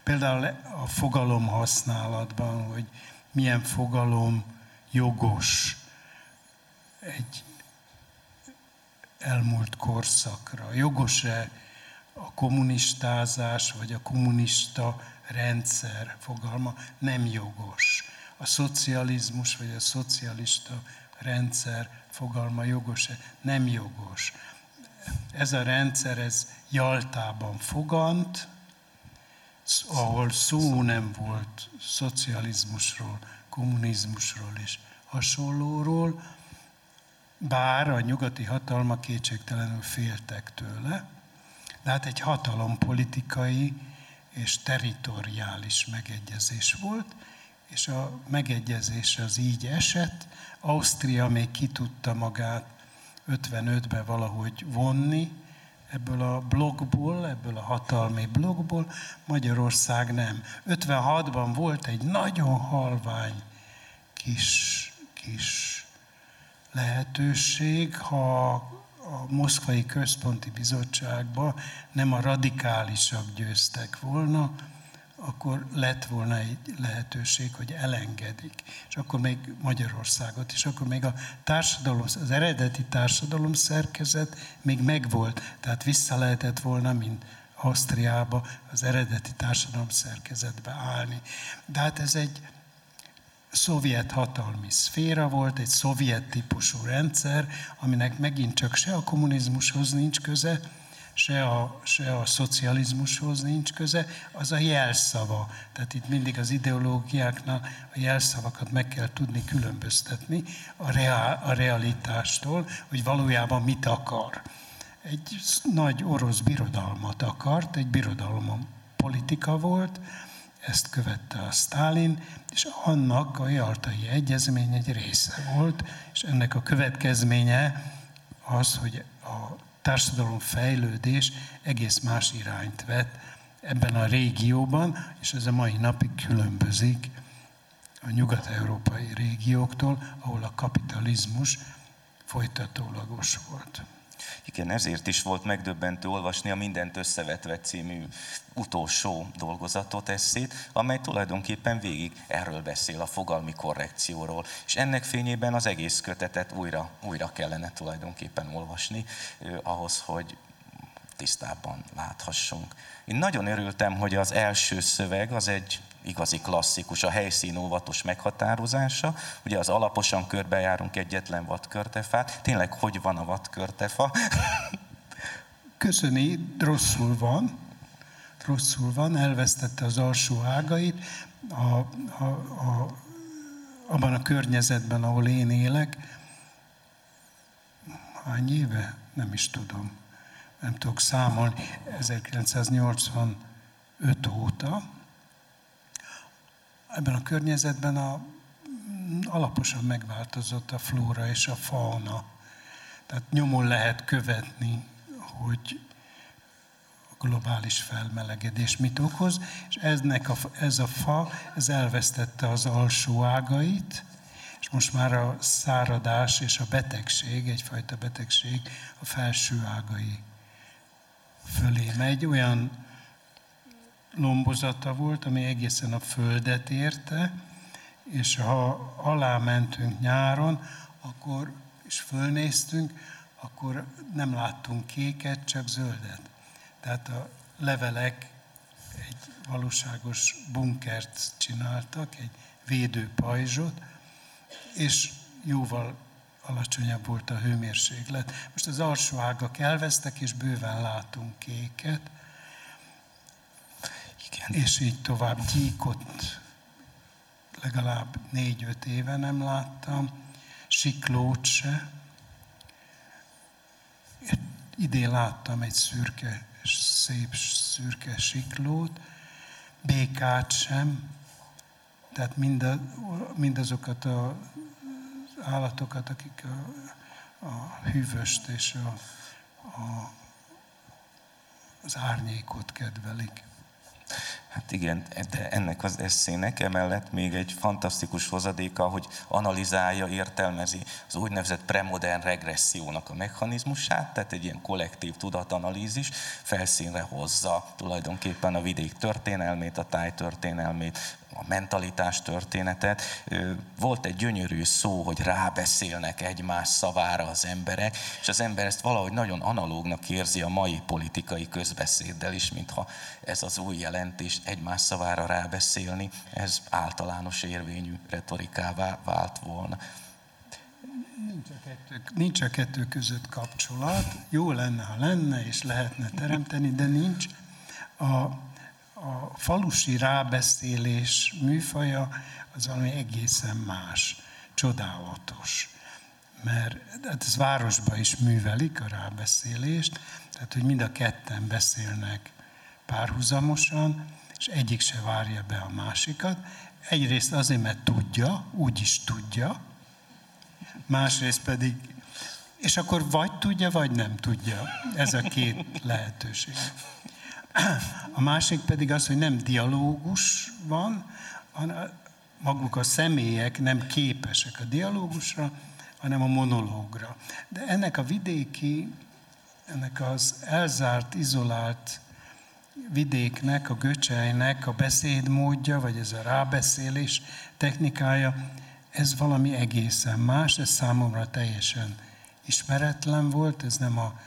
Például a fogalom használatban, hogy milyen fogalom jogos egy elmúlt korszakra. Jogos-e a kommunistázás, vagy a kommunista rendszer fogalma? Nem jogos. A szocializmus, vagy a szocialista rendszer fogalma jogos-e? Nem jogos ez a rendszer, ez Jaltában fogant, ahol szó nem volt szocializmusról, kommunizmusról és hasonlóról, bár a nyugati hatalmak kétségtelenül féltek tőle, de hát egy hatalompolitikai és teritoriális megegyezés volt, és a megegyezés az így esett. Ausztria még ki tudta magát 55-ben valahogy vonni, ebből a blogból, ebből a hatalmi blogból, Magyarország nem. 56-ban volt egy nagyon halvány kis, kis lehetőség, ha a Moszkvai Központi Bizottságban nem a radikálisak győztek volna, akkor lett volna egy lehetőség, hogy elengedik. És akkor még Magyarországot, és akkor még a társadalom, az eredeti társadalom szerkezet még megvolt. Tehát vissza lehetett volna, mint Ausztriába az eredeti társadalom szerkezetbe állni. De hát ez egy szovjet hatalmi szféra volt, egy szovjet típusú rendszer, aminek megint csak se a kommunizmushoz nincs köze, se a, se a szocializmushoz nincs köze, az a jelszava. Tehát itt mindig az ideológiáknál a jelszavakat meg kell tudni különböztetni a, reál, a realitástól, hogy valójában mit akar. Egy nagy orosz birodalmat akart, egy birodalom politika volt, ezt követte a Stalin, és annak a Jaltai Egyezmény egy része volt, és ennek a következménye az, hogy a társadalom fejlődés egész más irányt vett ebben a régióban, és ez a mai napig különbözik a nyugat-európai régióktól, ahol a kapitalizmus folytatólagos volt. Igen, ezért is volt megdöbbentő olvasni a Mindent összevetve című utolsó dolgozatot, eszét, amely tulajdonképpen végig erről beszél, a fogalmi korrekcióról. És ennek fényében az egész kötetet újra, újra kellene tulajdonképpen olvasni, ahhoz, hogy tisztábban láthassunk. Én nagyon örültem, hogy az első szöveg az egy igazi klasszikus, a helyszín óvatos meghatározása. Ugye az alaposan körbejárunk egyetlen vadkörtefát. Tényleg, hogy van a vadkörtefa? Köszöni, rosszul van. Rosszul van, elvesztette az alsó ágait. A, a, a, abban a környezetben, ahol én élek, hány éve? Nem is tudom. Nem tudok számolni. 1985 óta, ebben a környezetben a, alaposan megváltozott a flóra és a fauna. Tehát nyomon lehet követni, hogy a globális felmelegedés mit okoz, és eznek a, ez a fa, ez elvesztette az alsó ágait, és most már a száradás és a betegség, egyfajta betegség a felső ágai fölé megy. Olyan lombozata volt, ami egészen a földet érte, és ha alá mentünk nyáron, akkor, és fölnéztünk, akkor nem láttunk kéket, csak zöldet. Tehát a levelek egy valóságos bunkert csináltak, egy védőpajzsot, és jóval alacsonyabb volt a hőmérséklet. Most az alsó ágak elvesztek, és bőven látunk kéket, igen. És így tovább gyíkot legalább négy-öt éve nem láttam, siklót se. Idén láttam egy szürke, szép szürke siklót, békát sem, tehát mind mindazokat az állatokat, akik a, a hűvöst és a, a, az árnyékot kedvelik. Hát igen, de ennek az eszének emellett még egy fantasztikus hozadéka, hogy analizálja, értelmezi az úgynevezett premodern regressziónak a mechanizmusát, tehát egy ilyen kollektív tudatanalízis felszínre hozza tulajdonképpen a vidék történelmét, a táj történelmét, a mentalitás történetet. Volt egy gyönyörű szó, hogy rábeszélnek egymás szavára az emberek, és az ember ezt valahogy nagyon analógnak érzi a mai politikai közbeszéddel is, mintha ez az új jelentés egymás szavára rábeszélni, ez általános érvényű retorikává vált volna. Nincs a, kettő, nincs a kettő között kapcsolat. Jó lenne, ha lenne, és lehetne teremteni, de nincs. A, a falusi rábeszélés műfaja az valami egészen más, csodálatos. Mert hát ez városban is művelik a rábeszélést, tehát hogy mind a ketten beszélnek párhuzamosan, és egyik se várja be a másikat. Egyrészt azért, mert tudja, úgy is tudja, másrészt pedig És akkor vagy tudja, vagy nem tudja. Ez a két lehetőség. A másik pedig az, hogy nem dialógus van, hanem maguk a személyek nem képesek a dialógusra, hanem a monológra. De ennek a vidéki, ennek az elzárt, izolált vidéknek, a göcsejnek a beszédmódja, vagy ez a rábeszélés technikája, ez valami egészen más, ez számomra teljesen ismeretlen volt, ez nem a,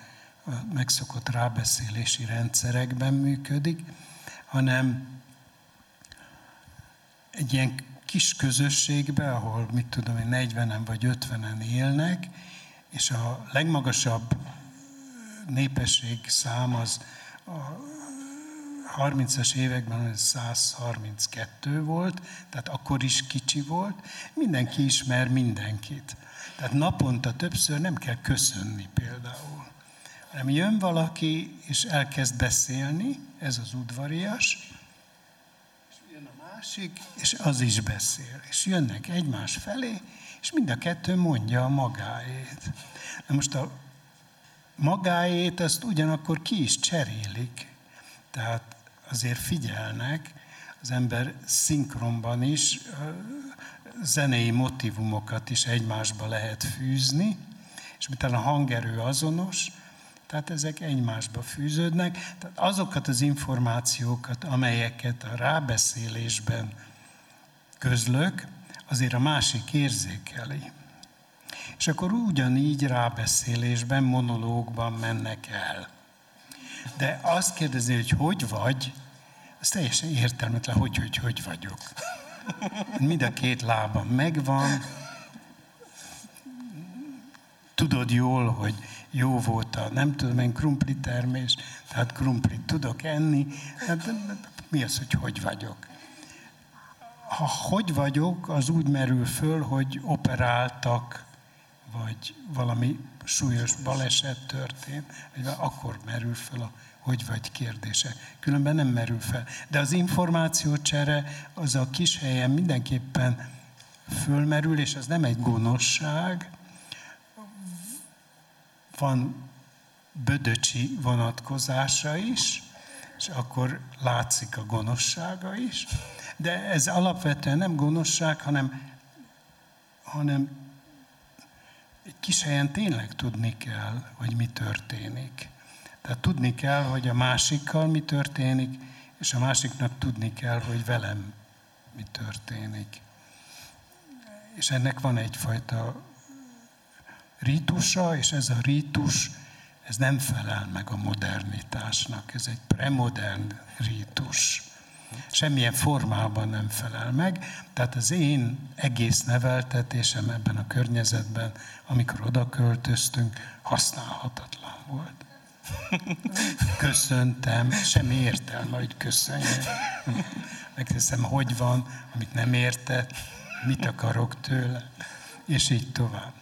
megszokott rábeszélési rendszerekben működik, hanem egy ilyen kis közösségbe, ahol mit tudom én, 40-en vagy 50-en élnek, és a legmagasabb népesség szám az a 30-as években 132 volt, tehát akkor is kicsi volt, mindenki ismer mindenkit. Tehát naponta többször nem kell köszönni például, hanem jön valaki, és elkezd beszélni, ez az udvarias, és jön a másik, és az is beszél. És jönnek egymás felé, és mind a kettő mondja a magáét. Na most a magáét azt ugyanakkor ki is cserélik. Tehát azért figyelnek, az ember szinkronban is zenei motivumokat is egymásba lehet fűzni, és miután a hangerő azonos, tehát ezek egymásba fűződnek. Tehát azokat az információkat, amelyeket a rábeszélésben közlök, azért a másik érzékeli. És akkor ugyanígy rábeszélésben, monológban mennek el. De azt kérdezni, hogy hogy vagy, az teljesen értelmetlen, hogy, hogy, hogy vagyok. Mind a két lábam megvan, tudod jól, hogy jó volt a, nem tudom én, krumpli termés, tehát krumplit tudok enni, hát mi az, hogy hogy vagyok? Ha hogy vagyok, az úgy merül föl, hogy operáltak, vagy valami súlyos baleset történt, akkor merül föl a hogy vagy kérdése. Különben nem merül fel. De az információcsere az a kis helyen mindenképpen fölmerül, és az nem egy gonoszság. Van bödöcsi vonatkozása is, és akkor látszik a gonoszsága is. De ez alapvetően nem gonoszság, hanem, hanem egy kis helyen tényleg tudni kell, hogy mi történik. Tehát tudni kell, hogy a másikkal mi történik, és a másiknak tudni kell, hogy velem mi történik. És ennek van egyfajta rítusa, és ez a rítus, ez nem felel meg a modernitásnak. Ez egy premodern rítus. Semmilyen formában nem felel meg. Tehát az én egész neveltetésem ebben a környezetben, amikor oda költöztünk, használhatatlan volt. Köszöntem, semmi értelme, hogy köszönjek. Megteszem, hogy van, amit nem értett, mit akarok tőle, és így tovább.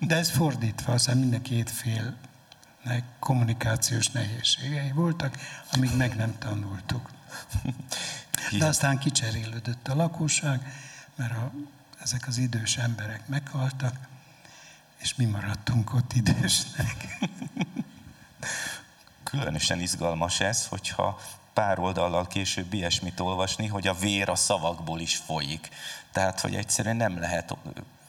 De ez fordítva, aztán mind a két félnek kommunikációs nehézségei voltak, amíg meg nem tanultuk. De aztán kicserélődött a lakóság, mert a, ezek az idős emberek meghaltak, és mi maradtunk ott idősnek. Különösen izgalmas ez, hogyha pár oldallal később ilyesmit olvasni, hogy a vér a szavakból is folyik. Tehát, hogy egyszerűen nem lehet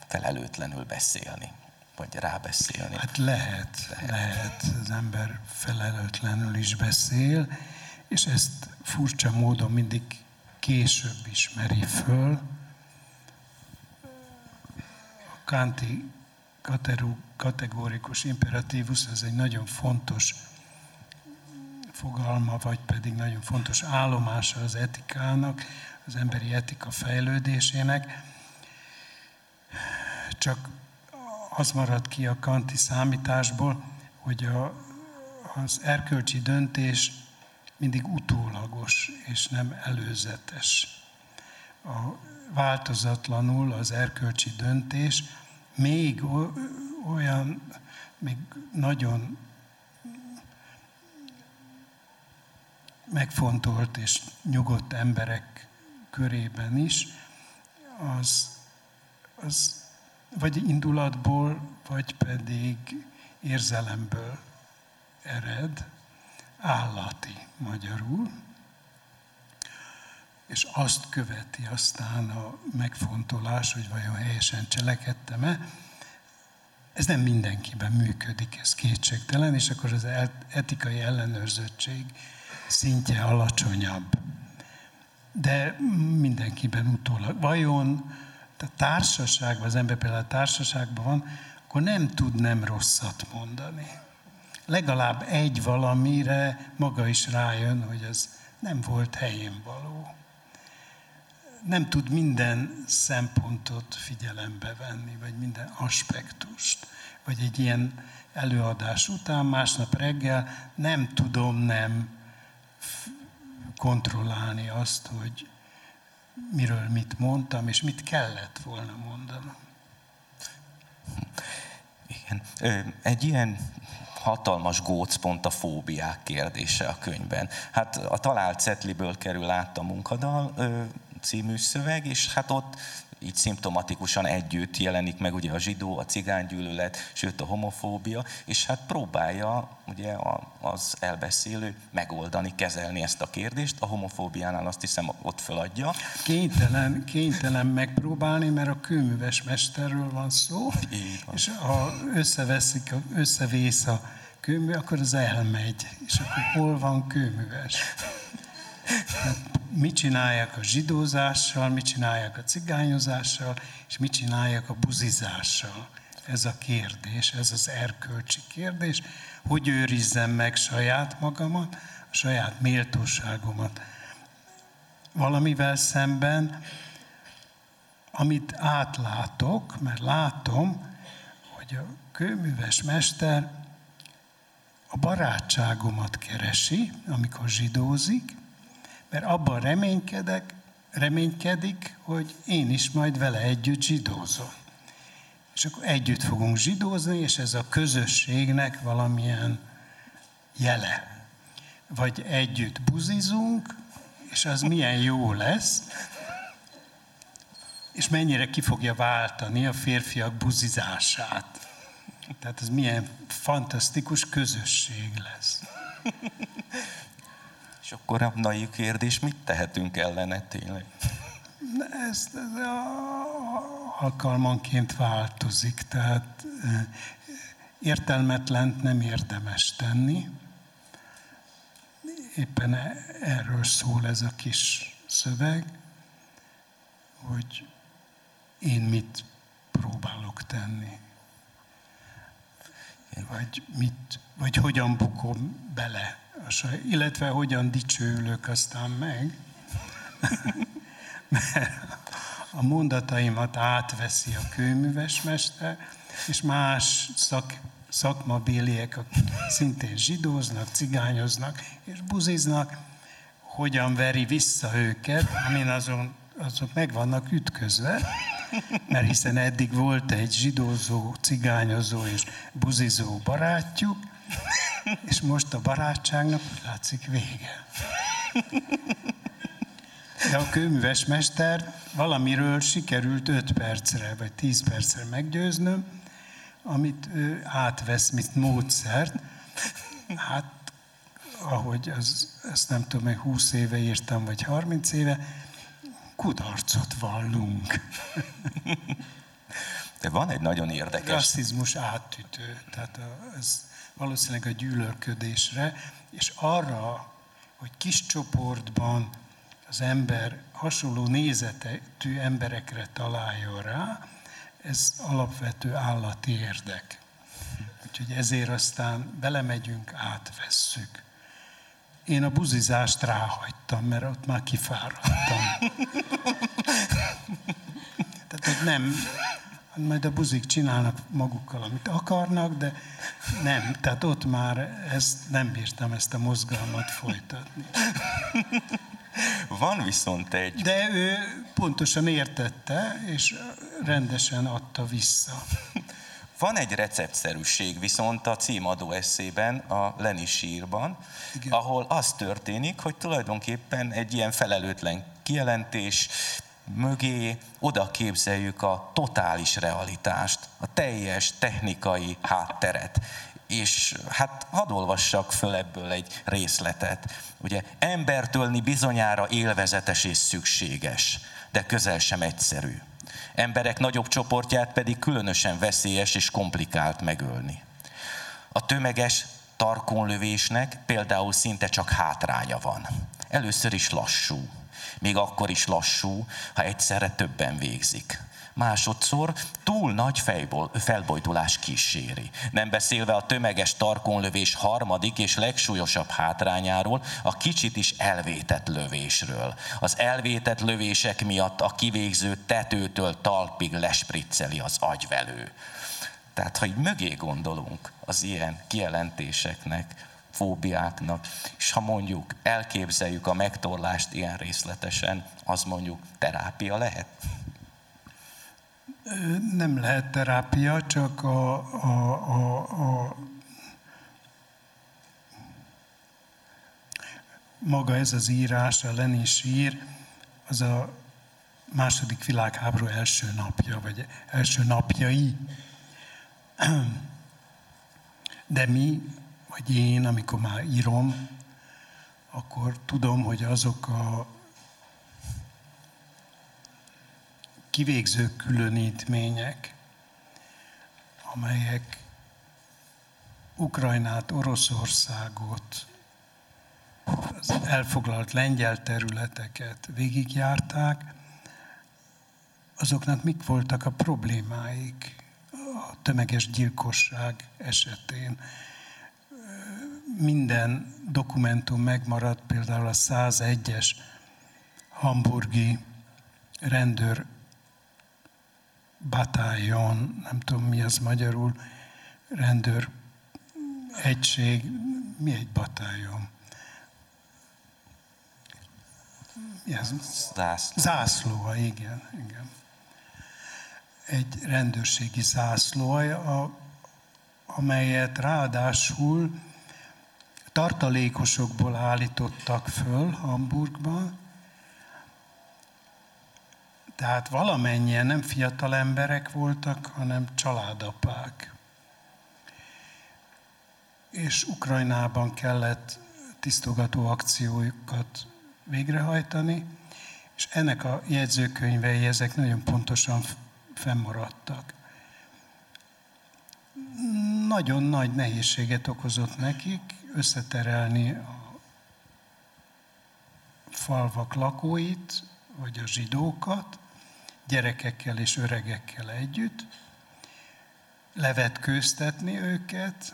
felelőtlenül beszélni, vagy rábeszélni. Hát lehet, lehet, lehet. Az ember felelőtlenül is beszél, és ezt furcsa módon mindig később ismeri föl. A Kanti kategórikus imperatívus, ez egy nagyon fontos fogalma, vagy pedig nagyon fontos állomása az etikának, az emberi etika fejlődésének. Csak az marad ki a kanti számításból, hogy a, az erkölcsi döntés mindig utólagos és nem előzetes. A változatlanul az erkölcsi döntés még olyan, még nagyon megfontolt és nyugodt emberek körében is, az, az vagy indulatból, vagy pedig érzelemből ered, állati magyarul, és azt követi aztán a megfontolás, hogy vajon helyesen cselekedtem-e. Ez nem mindenkiben működik, ez kétségtelen, és akkor az etikai ellenőrzöttség szintje alacsonyabb. De mindenkiben utólag. Vajon a társaságban, az ember például társaságban van, akkor nem tud nem rosszat mondani. Legalább egy valamire maga is rájön, hogy ez nem volt helyén való. Nem tud minden szempontot figyelembe venni, vagy minden aspektust. Vagy egy ilyen előadás után, másnap reggel nem tudom nem kontrollálni azt, hogy miről mit mondtam, és mit kellett volna mondanom. Igen. Egy ilyen hatalmas gócpont a fóbiák kérdése a könyvben. Hát a talált cetliből kerül át a munkadal című szöveg, és hát ott így szimptomatikusan együtt jelenik meg ugye a zsidó, a cigánygyűlölet, sőt a homofóbia, és hát próbálja ugye az elbeszélő megoldani, kezelni ezt a kérdést. A homofóbiánál azt hiszem ott föladja. Kénytelen, kénytelen megpróbálni, mert a kőműves mesterről van szó, van. és ha összeveszik, összevész a kőmű, akkor az elmegy, és akkor hol van kőműves? Mit csinálják a zsidózással, mit csinálják a cigányozással, és mit csinálják a buzizással. Ez a kérdés, ez az erkölcsi kérdés. Hogy őrizzem meg saját magamat, a saját méltóságomat. Valamivel szemben, amit átlátok, mert látom, hogy a kőműves mester a barátságomat keresi, amikor zsidózik, mert abban reménykedek, reménykedik, hogy én is majd vele együtt zsidózom. És akkor együtt fogunk zsidózni, és ez a közösségnek valamilyen jele. Vagy együtt buzizunk, és az milyen jó lesz, és mennyire ki fogja váltani a férfiak buzizását. Tehát ez milyen fantasztikus közösség lesz. És akkor a naiv kérdés, mit tehetünk ellene tényleg? Ez, ez alkalmanként változik, tehát értelmetlent nem érdemes tenni. Éppen e, erről szól ez a kis szöveg, hogy én mit próbálok tenni. Vagy, mit, vagy hogyan bukom bele illetve hogyan dicsőlök aztán meg, mert a mondataimat átveszi a kőműves mester, és más szak, szakmabéliek, akik szintén zsidóznak, cigányoznak és buziznak, hogyan veri vissza őket, amin azon, azok meg vannak ütközve, mert hiszen eddig volt egy zsidózó, cigányozó és buzizó barátjuk, és most a barátságnak látszik vége. De a kőműves mester valamiről sikerült 5 percre vagy 10 percre meggyőznöm, amit ő átvesz, mint módszert. Hát, ahogy az, ezt nem tudom, hogy 20 éve írtam, vagy 30 éve, kudarcot vallunk. De van egy nagyon érdekes... Rasszizmus átütő. Tehát ez valószínűleg a gyűlölködésre, és arra, hogy kis csoportban az ember hasonló nézetű emberekre találjon rá, ez alapvető állati érdek. Úgyhogy ezért aztán belemegyünk, átvesszük. Én a buzizást ráhagytam, mert ott már kifáradtam. Tehát, hogy nem, majd a buzik csinálnak magukkal, amit akarnak, de nem, tehát ott már ezt nem bírtam ezt a mozgalmat folytatni. Van viszont egy... De ő pontosan értette, és rendesen adta vissza. Van egy receptszerűség viszont a címadó eszében, a Leni sírban, ahol az történik, hogy tulajdonképpen egy ilyen felelőtlen kijelentés, mögé oda képzeljük a totális realitást, a teljes technikai hátteret. És hát hadd olvassak föl ebből egy részletet. Ugye embertölni bizonyára élvezetes és szükséges, de közel sem egyszerű. Emberek nagyobb csoportját pedig különösen veszélyes és komplikált megölni. A tömeges tarkonlövésnek például szinte csak hátránya van. Először is lassú, még akkor is lassú, ha egyszerre többen végzik. Másodszor túl nagy fejból, felbojdulás kíséri. Nem beszélve a tömeges tarkonlövés harmadik és legsúlyosabb hátrányáról, a kicsit is elvétett lövésről. Az elvétett lövések miatt a kivégző tetőtől talpig lespricceli az agyvelő. Tehát, ha így mögé gondolunk az ilyen kijelentéseknek, fóbiáknak, és ha mondjuk elképzeljük a megtorlást ilyen részletesen, az mondjuk terápia lehet? Nem lehet terápia, csak a, a, a, a maga ez az írás, a Lenin sír, az a második világháború első napja, vagy első napjai. De mi vagy én, amikor már írom, akkor tudom, hogy azok a kivégző különítmények, amelyek Ukrajnát, Oroszországot, az elfoglalt lengyel területeket végigjárták, azoknak mik voltak a problémáik a tömeges gyilkosság esetén, minden dokumentum megmaradt, például a 101-es hamburgi rendőr batálion, nem tudom mi az magyarul, rendőr egység, mi egy batálion? Mi ez? Zászló. Igen, igen. Egy rendőrségi zászló, amelyet ráadásul tartalékosokból állítottak föl Hamburgban, tehát valamennyien nem fiatal emberek voltak, hanem családapák. És Ukrajnában kellett tisztogató akciókat végrehajtani, és ennek a jegyzőkönyvei, ezek nagyon pontosan fennmaradtak. Nagyon nagy nehézséget okozott nekik, összeterelni a falvak lakóit, vagy a zsidókat, gyerekekkel és öregekkel együtt, levetkőztetni őket,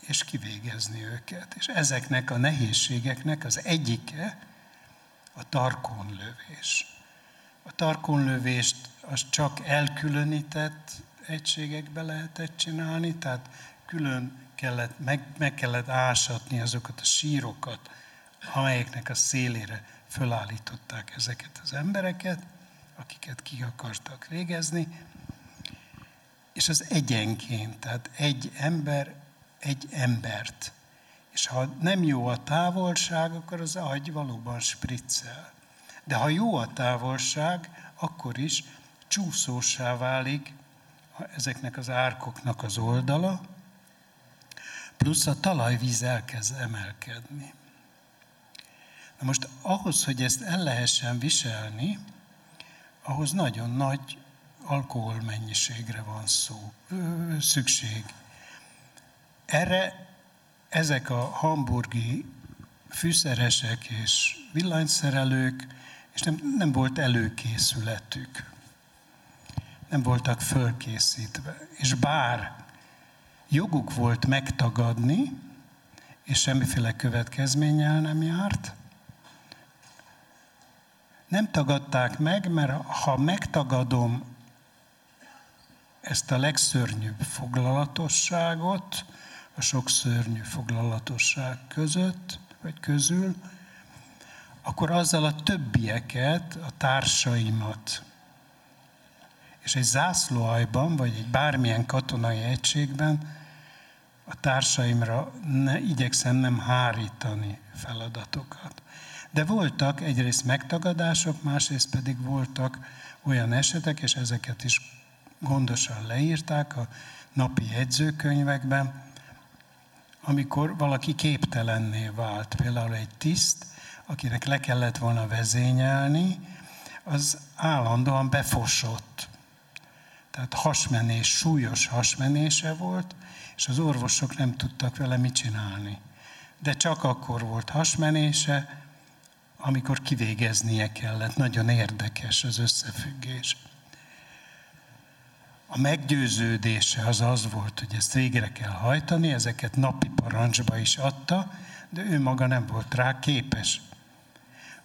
és kivégezni őket. És ezeknek a nehézségeknek az egyike a tarkonlövés. A tarkonlövést az csak elkülönített egységekbe lehetett csinálni, tehát külön kellett, meg, meg kellett ásatni azokat a sírokat, amelyeknek a szélére fölállították ezeket az embereket, akiket ki akartak végezni, és az egyenként, tehát egy ember egy embert. És ha nem jó a távolság, akkor az agy valóban spriccel. De ha jó a távolság, akkor is csúszósá válik ezeknek az árkoknak az oldala, plusz a talajvíz elkezd emelkedni. Na most ahhoz, hogy ezt el lehessen viselni, ahhoz nagyon nagy alkoholmennyiségre van szó, ö, szükség. Erre ezek a hamburgi fűszeresek és villanyszerelők, és nem, nem volt előkészületük. Nem voltak fölkészítve. És bár joguk volt megtagadni, és semmiféle következménnyel nem járt. Nem tagadták meg, mert ha megtagadom ezt a legszörnyűbb foglalatosságot, a sok szörnyű foglalatosság között, vagy közül, akkor azzal a többieket, a társaimat, és egy zászlóajban, vagy egy bármilyen katonai egységben a társaimra ne, igyekszem nem hárítani feladatokat. De voltak egyrészt megtagadások, másrészt pedig voltak olyan esetek, és ezeket is gondosan leírták a napi jegyzőkönyvekben, amikor valaki képtelenné vált. Például egy tiszt, akinek le kellett volna vezényelni, az állandóan befosott. Tehát hasmenés, súlyos hasmenése volt, és az orvosok nem tudtak vele mit csinálni. De csak akkor volt hasmenése, amikor kivégeznie kellett. Nagyon érdekes az összefüggés. A meggyőződése az az volt, hogy ezt végre kell hajtani, ezeket napi parancsba is adta, de ő maga nem volt rá képes.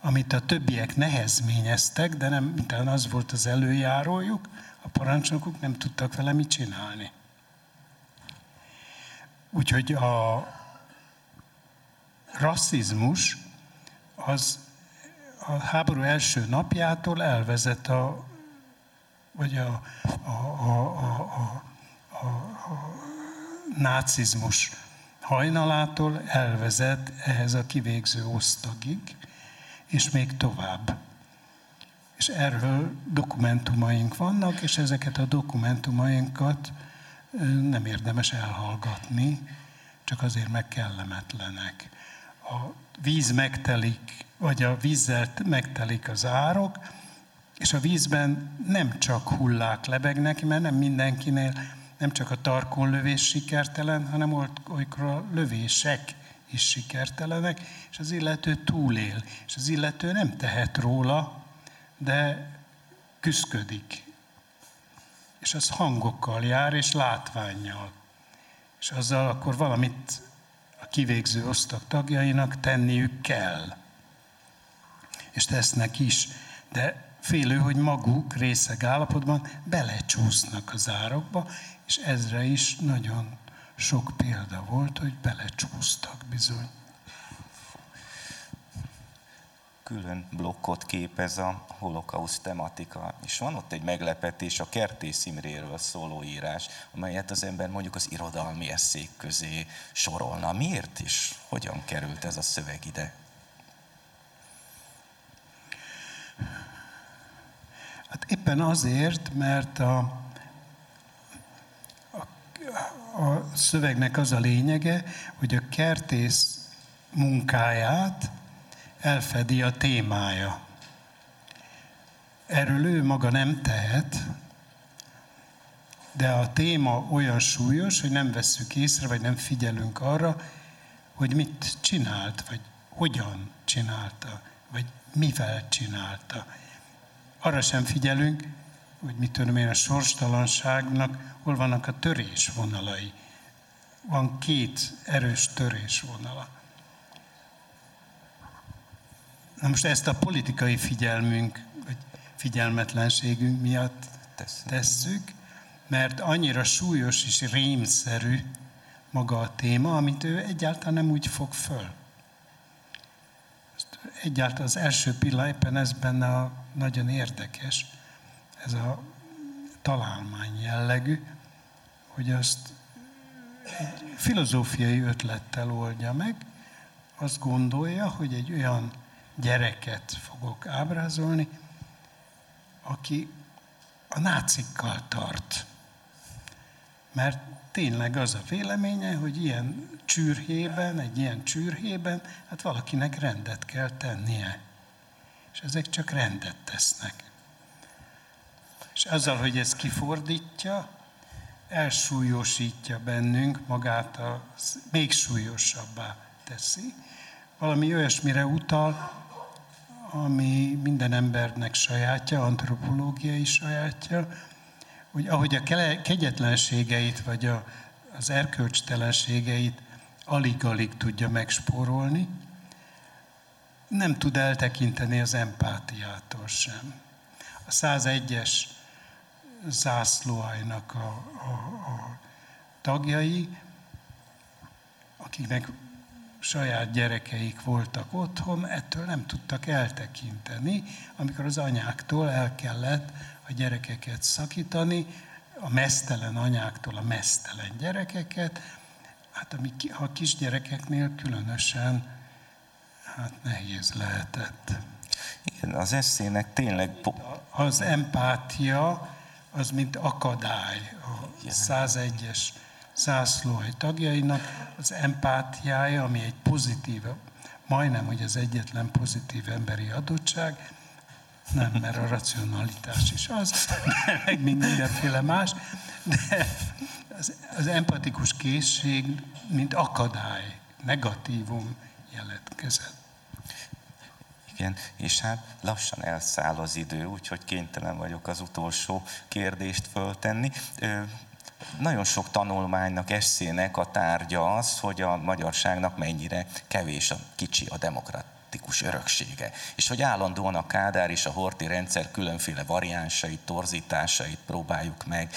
Amit a többiek nehezményeztek, de nem, mintán az volt az előjárójuk, a parancsnokok nem tudtak vele mit csinálni. Úgyhogy a rasszizmus az a háború első napjától elvezet a, vagy a, a, a, a, a, a, a nácizmus hajnalától elvezet ehhez a kivégző osztagig, és még tovább. És erről dokumentumaink vannak, és ezeket a dokumentumainkat nem érdemes elhallgatni, csak azért meg kellemetlenek. A víz megtelik, vagy a vízzel megtelik az árok, és a vízben nem csak hullák lebegnek, mert nem mindenkinél, nem csak a tarkon lövés sikertelen, hanem olykor a lövések is sikertelenek, és az illető túlél. És az illető nem tehet róla, de küszködik. És az hangokkal jár, és látványjal. És azzal akkor valamit a kivégző osztag tagjainak tenniük kell. És tesznek is. De félő, hogy maguk részeg állapotban belecsúsznak az árokba, és ezre is nagyon sok példa volt, hogy belecsúsztak bizony. Külön blokkot képez a holokauszt tematika, és van ott egy meglepetés, a Kertész Imréről szóló írás, amelyet az ember mondjuk az irodalmi eszék közé sorolna. Miért is? Hogyan került ez a szöveg ide? Hát éppen azért, mert a, a, a szövegnek az a lényege, hogy a kertész munkáját elfedi a témája. Erről ő maga nem tehet, de a téma olyan súlyos, hogy nem vesszük észre, vagy nem figyelünk arra, hogy mit csinált, vagy hogyan csinálta, vagy mivel csinálta arra sem figyelünk, hogy mit tudom én, a sorstalanságnak hol vannak a törésvonalai. Van két erős törésvonala. Na most ezt a politikai figyelmünk, vagy figyelmetlenségünk miatt tesszük, mert annyira súlyos és rémszerű maga a téma, amit ő egyáltalán nem úgy fog föl. Egyáltalán az első pillanat éppen ez benne a nagyon érdekes, ez a találmány jellegű, hogy azt egy filozófiai ötlettel oldja meg, azt gondolja, hogy egy olyan gyereket fogok ábrázolni, aki a nácikkal tart. Mert tényleg az a véleménye, hogy ilyen csürhében, egy ilyen csürhében, hát valakinek rendet kell tennie. És ezek csak rendet tesznek. És azzal, hogy ez kifordítja, elsúlyosítja bennünk magát, a, még súlyosabbá teszi. Valami olyasmire utal, ami minden embernek sajátja, antropológiai sajátja, hogy ahogy a kegyetlenségeit, vagy a, az erkölcstelenségeit alig-alig tudja megspórolni, nem tud eltekinteni az empátiától sem. A 101-es zászlóajnak a, a, a tagjai, akiknek saját gyerekeik voltak otthon, ettől nem tudtak eltekinteni, amikor az anyáktól el kellett a gyerekeket szakítani, a mesztelen anyáktól a mesztelen gyerekeket, hát ami a kisgyerekeknél különösen hát nehéz lehetett. Igen, az eszének tényleg... Az empátia, az mint akadály. A 101-es zászlóhely tagjainak, az empátiája, ami egy pozitív, majdnem, hogy az egyetlen pozitív emberi adottság, nem, mert a racionalitás is az, meg mindenféle más, de az, az empatikus készség, mint akadály, negatívum jelentkezett. Igen, és hát lassan elszáll az idő, úgyhogy kénytelen vagyok az utolsó kérdést föltenni. Nagyon sok tanulmánynak, eszének a tárgya az, hogy a magyarságnak mennyire kevés a kicsi a demokratikus öröksége. És hogy állandóan a Kádár és a Horti rendszer különféle variánsait, torzításait próbáljuk meg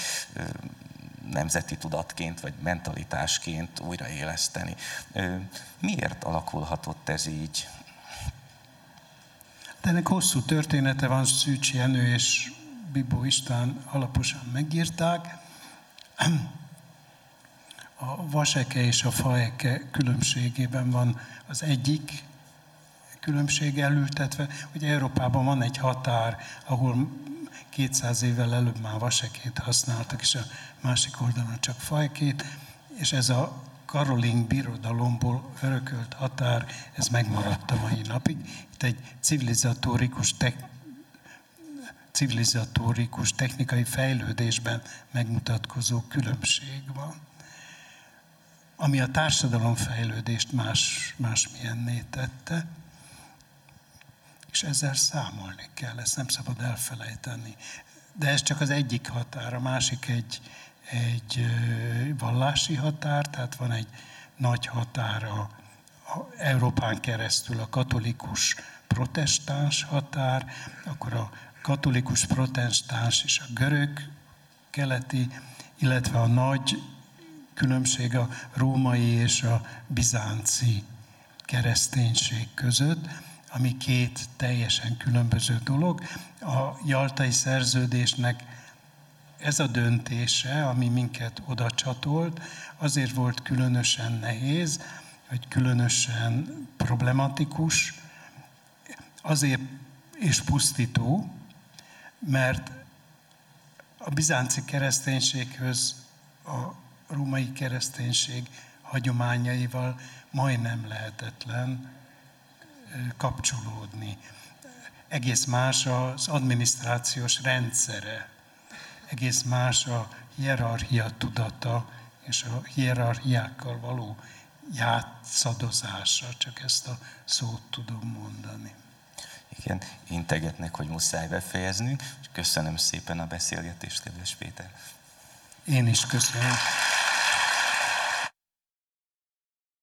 nemzeti tudatként vagy mentalitásként újraéleszteni. Miért alakulhatott ez így? De ennek hosszú története van, Szűcs Jenő és Bibó István alaposan megírták. A vaseke és a faeke különbségében van az egyik különbség elültetve, hogy Európában van egy határ, ahol 200 évvel előbb már vasekét használtak, és a másik oldalon csak fajkét, és ez a Karolin birodalomból örökölt határ, ez megmaradt a mai napig. Itt egy civilizatórikus, te- civilizatórikus technikai fejlődésben megmutatkozó különbség van, ami a társadalom fejlődést más, másmilyenné tette, és ezzel számolni kell, ezt nem szabad elfelejteni. De ez csak az egyik határ, a másik egy, egy vallási határ, tehát van egy nagy határ a, Európán keresztül a katolikus protestáns határ, akkor a katolikus protestáns és a görög keleti, illetve a nagy különbség a római és a bizánci kereszténység között, ami két teljesen különböző dolog. A jaltai szerződésnek ez a döntése, ami minket oda csatolt, azért volt különösen nehéz, hogy különösen problematikus, azért és pusztító, mert a bizánci kereszténységhöz a római kereszténység hagyományaival majdnem lehetetlen kapcsolódni. Egész más az adminisztrációs rendszere, egész más a hierarchia tudata és a hierarchiákkal való játszadozása, csak ezt a szót tudom mondani. Igen, integetnek, hogy muszáj befejeznünk. Köszönöm szépen a beszélgetést, kedves Péter. Én is köszönöm.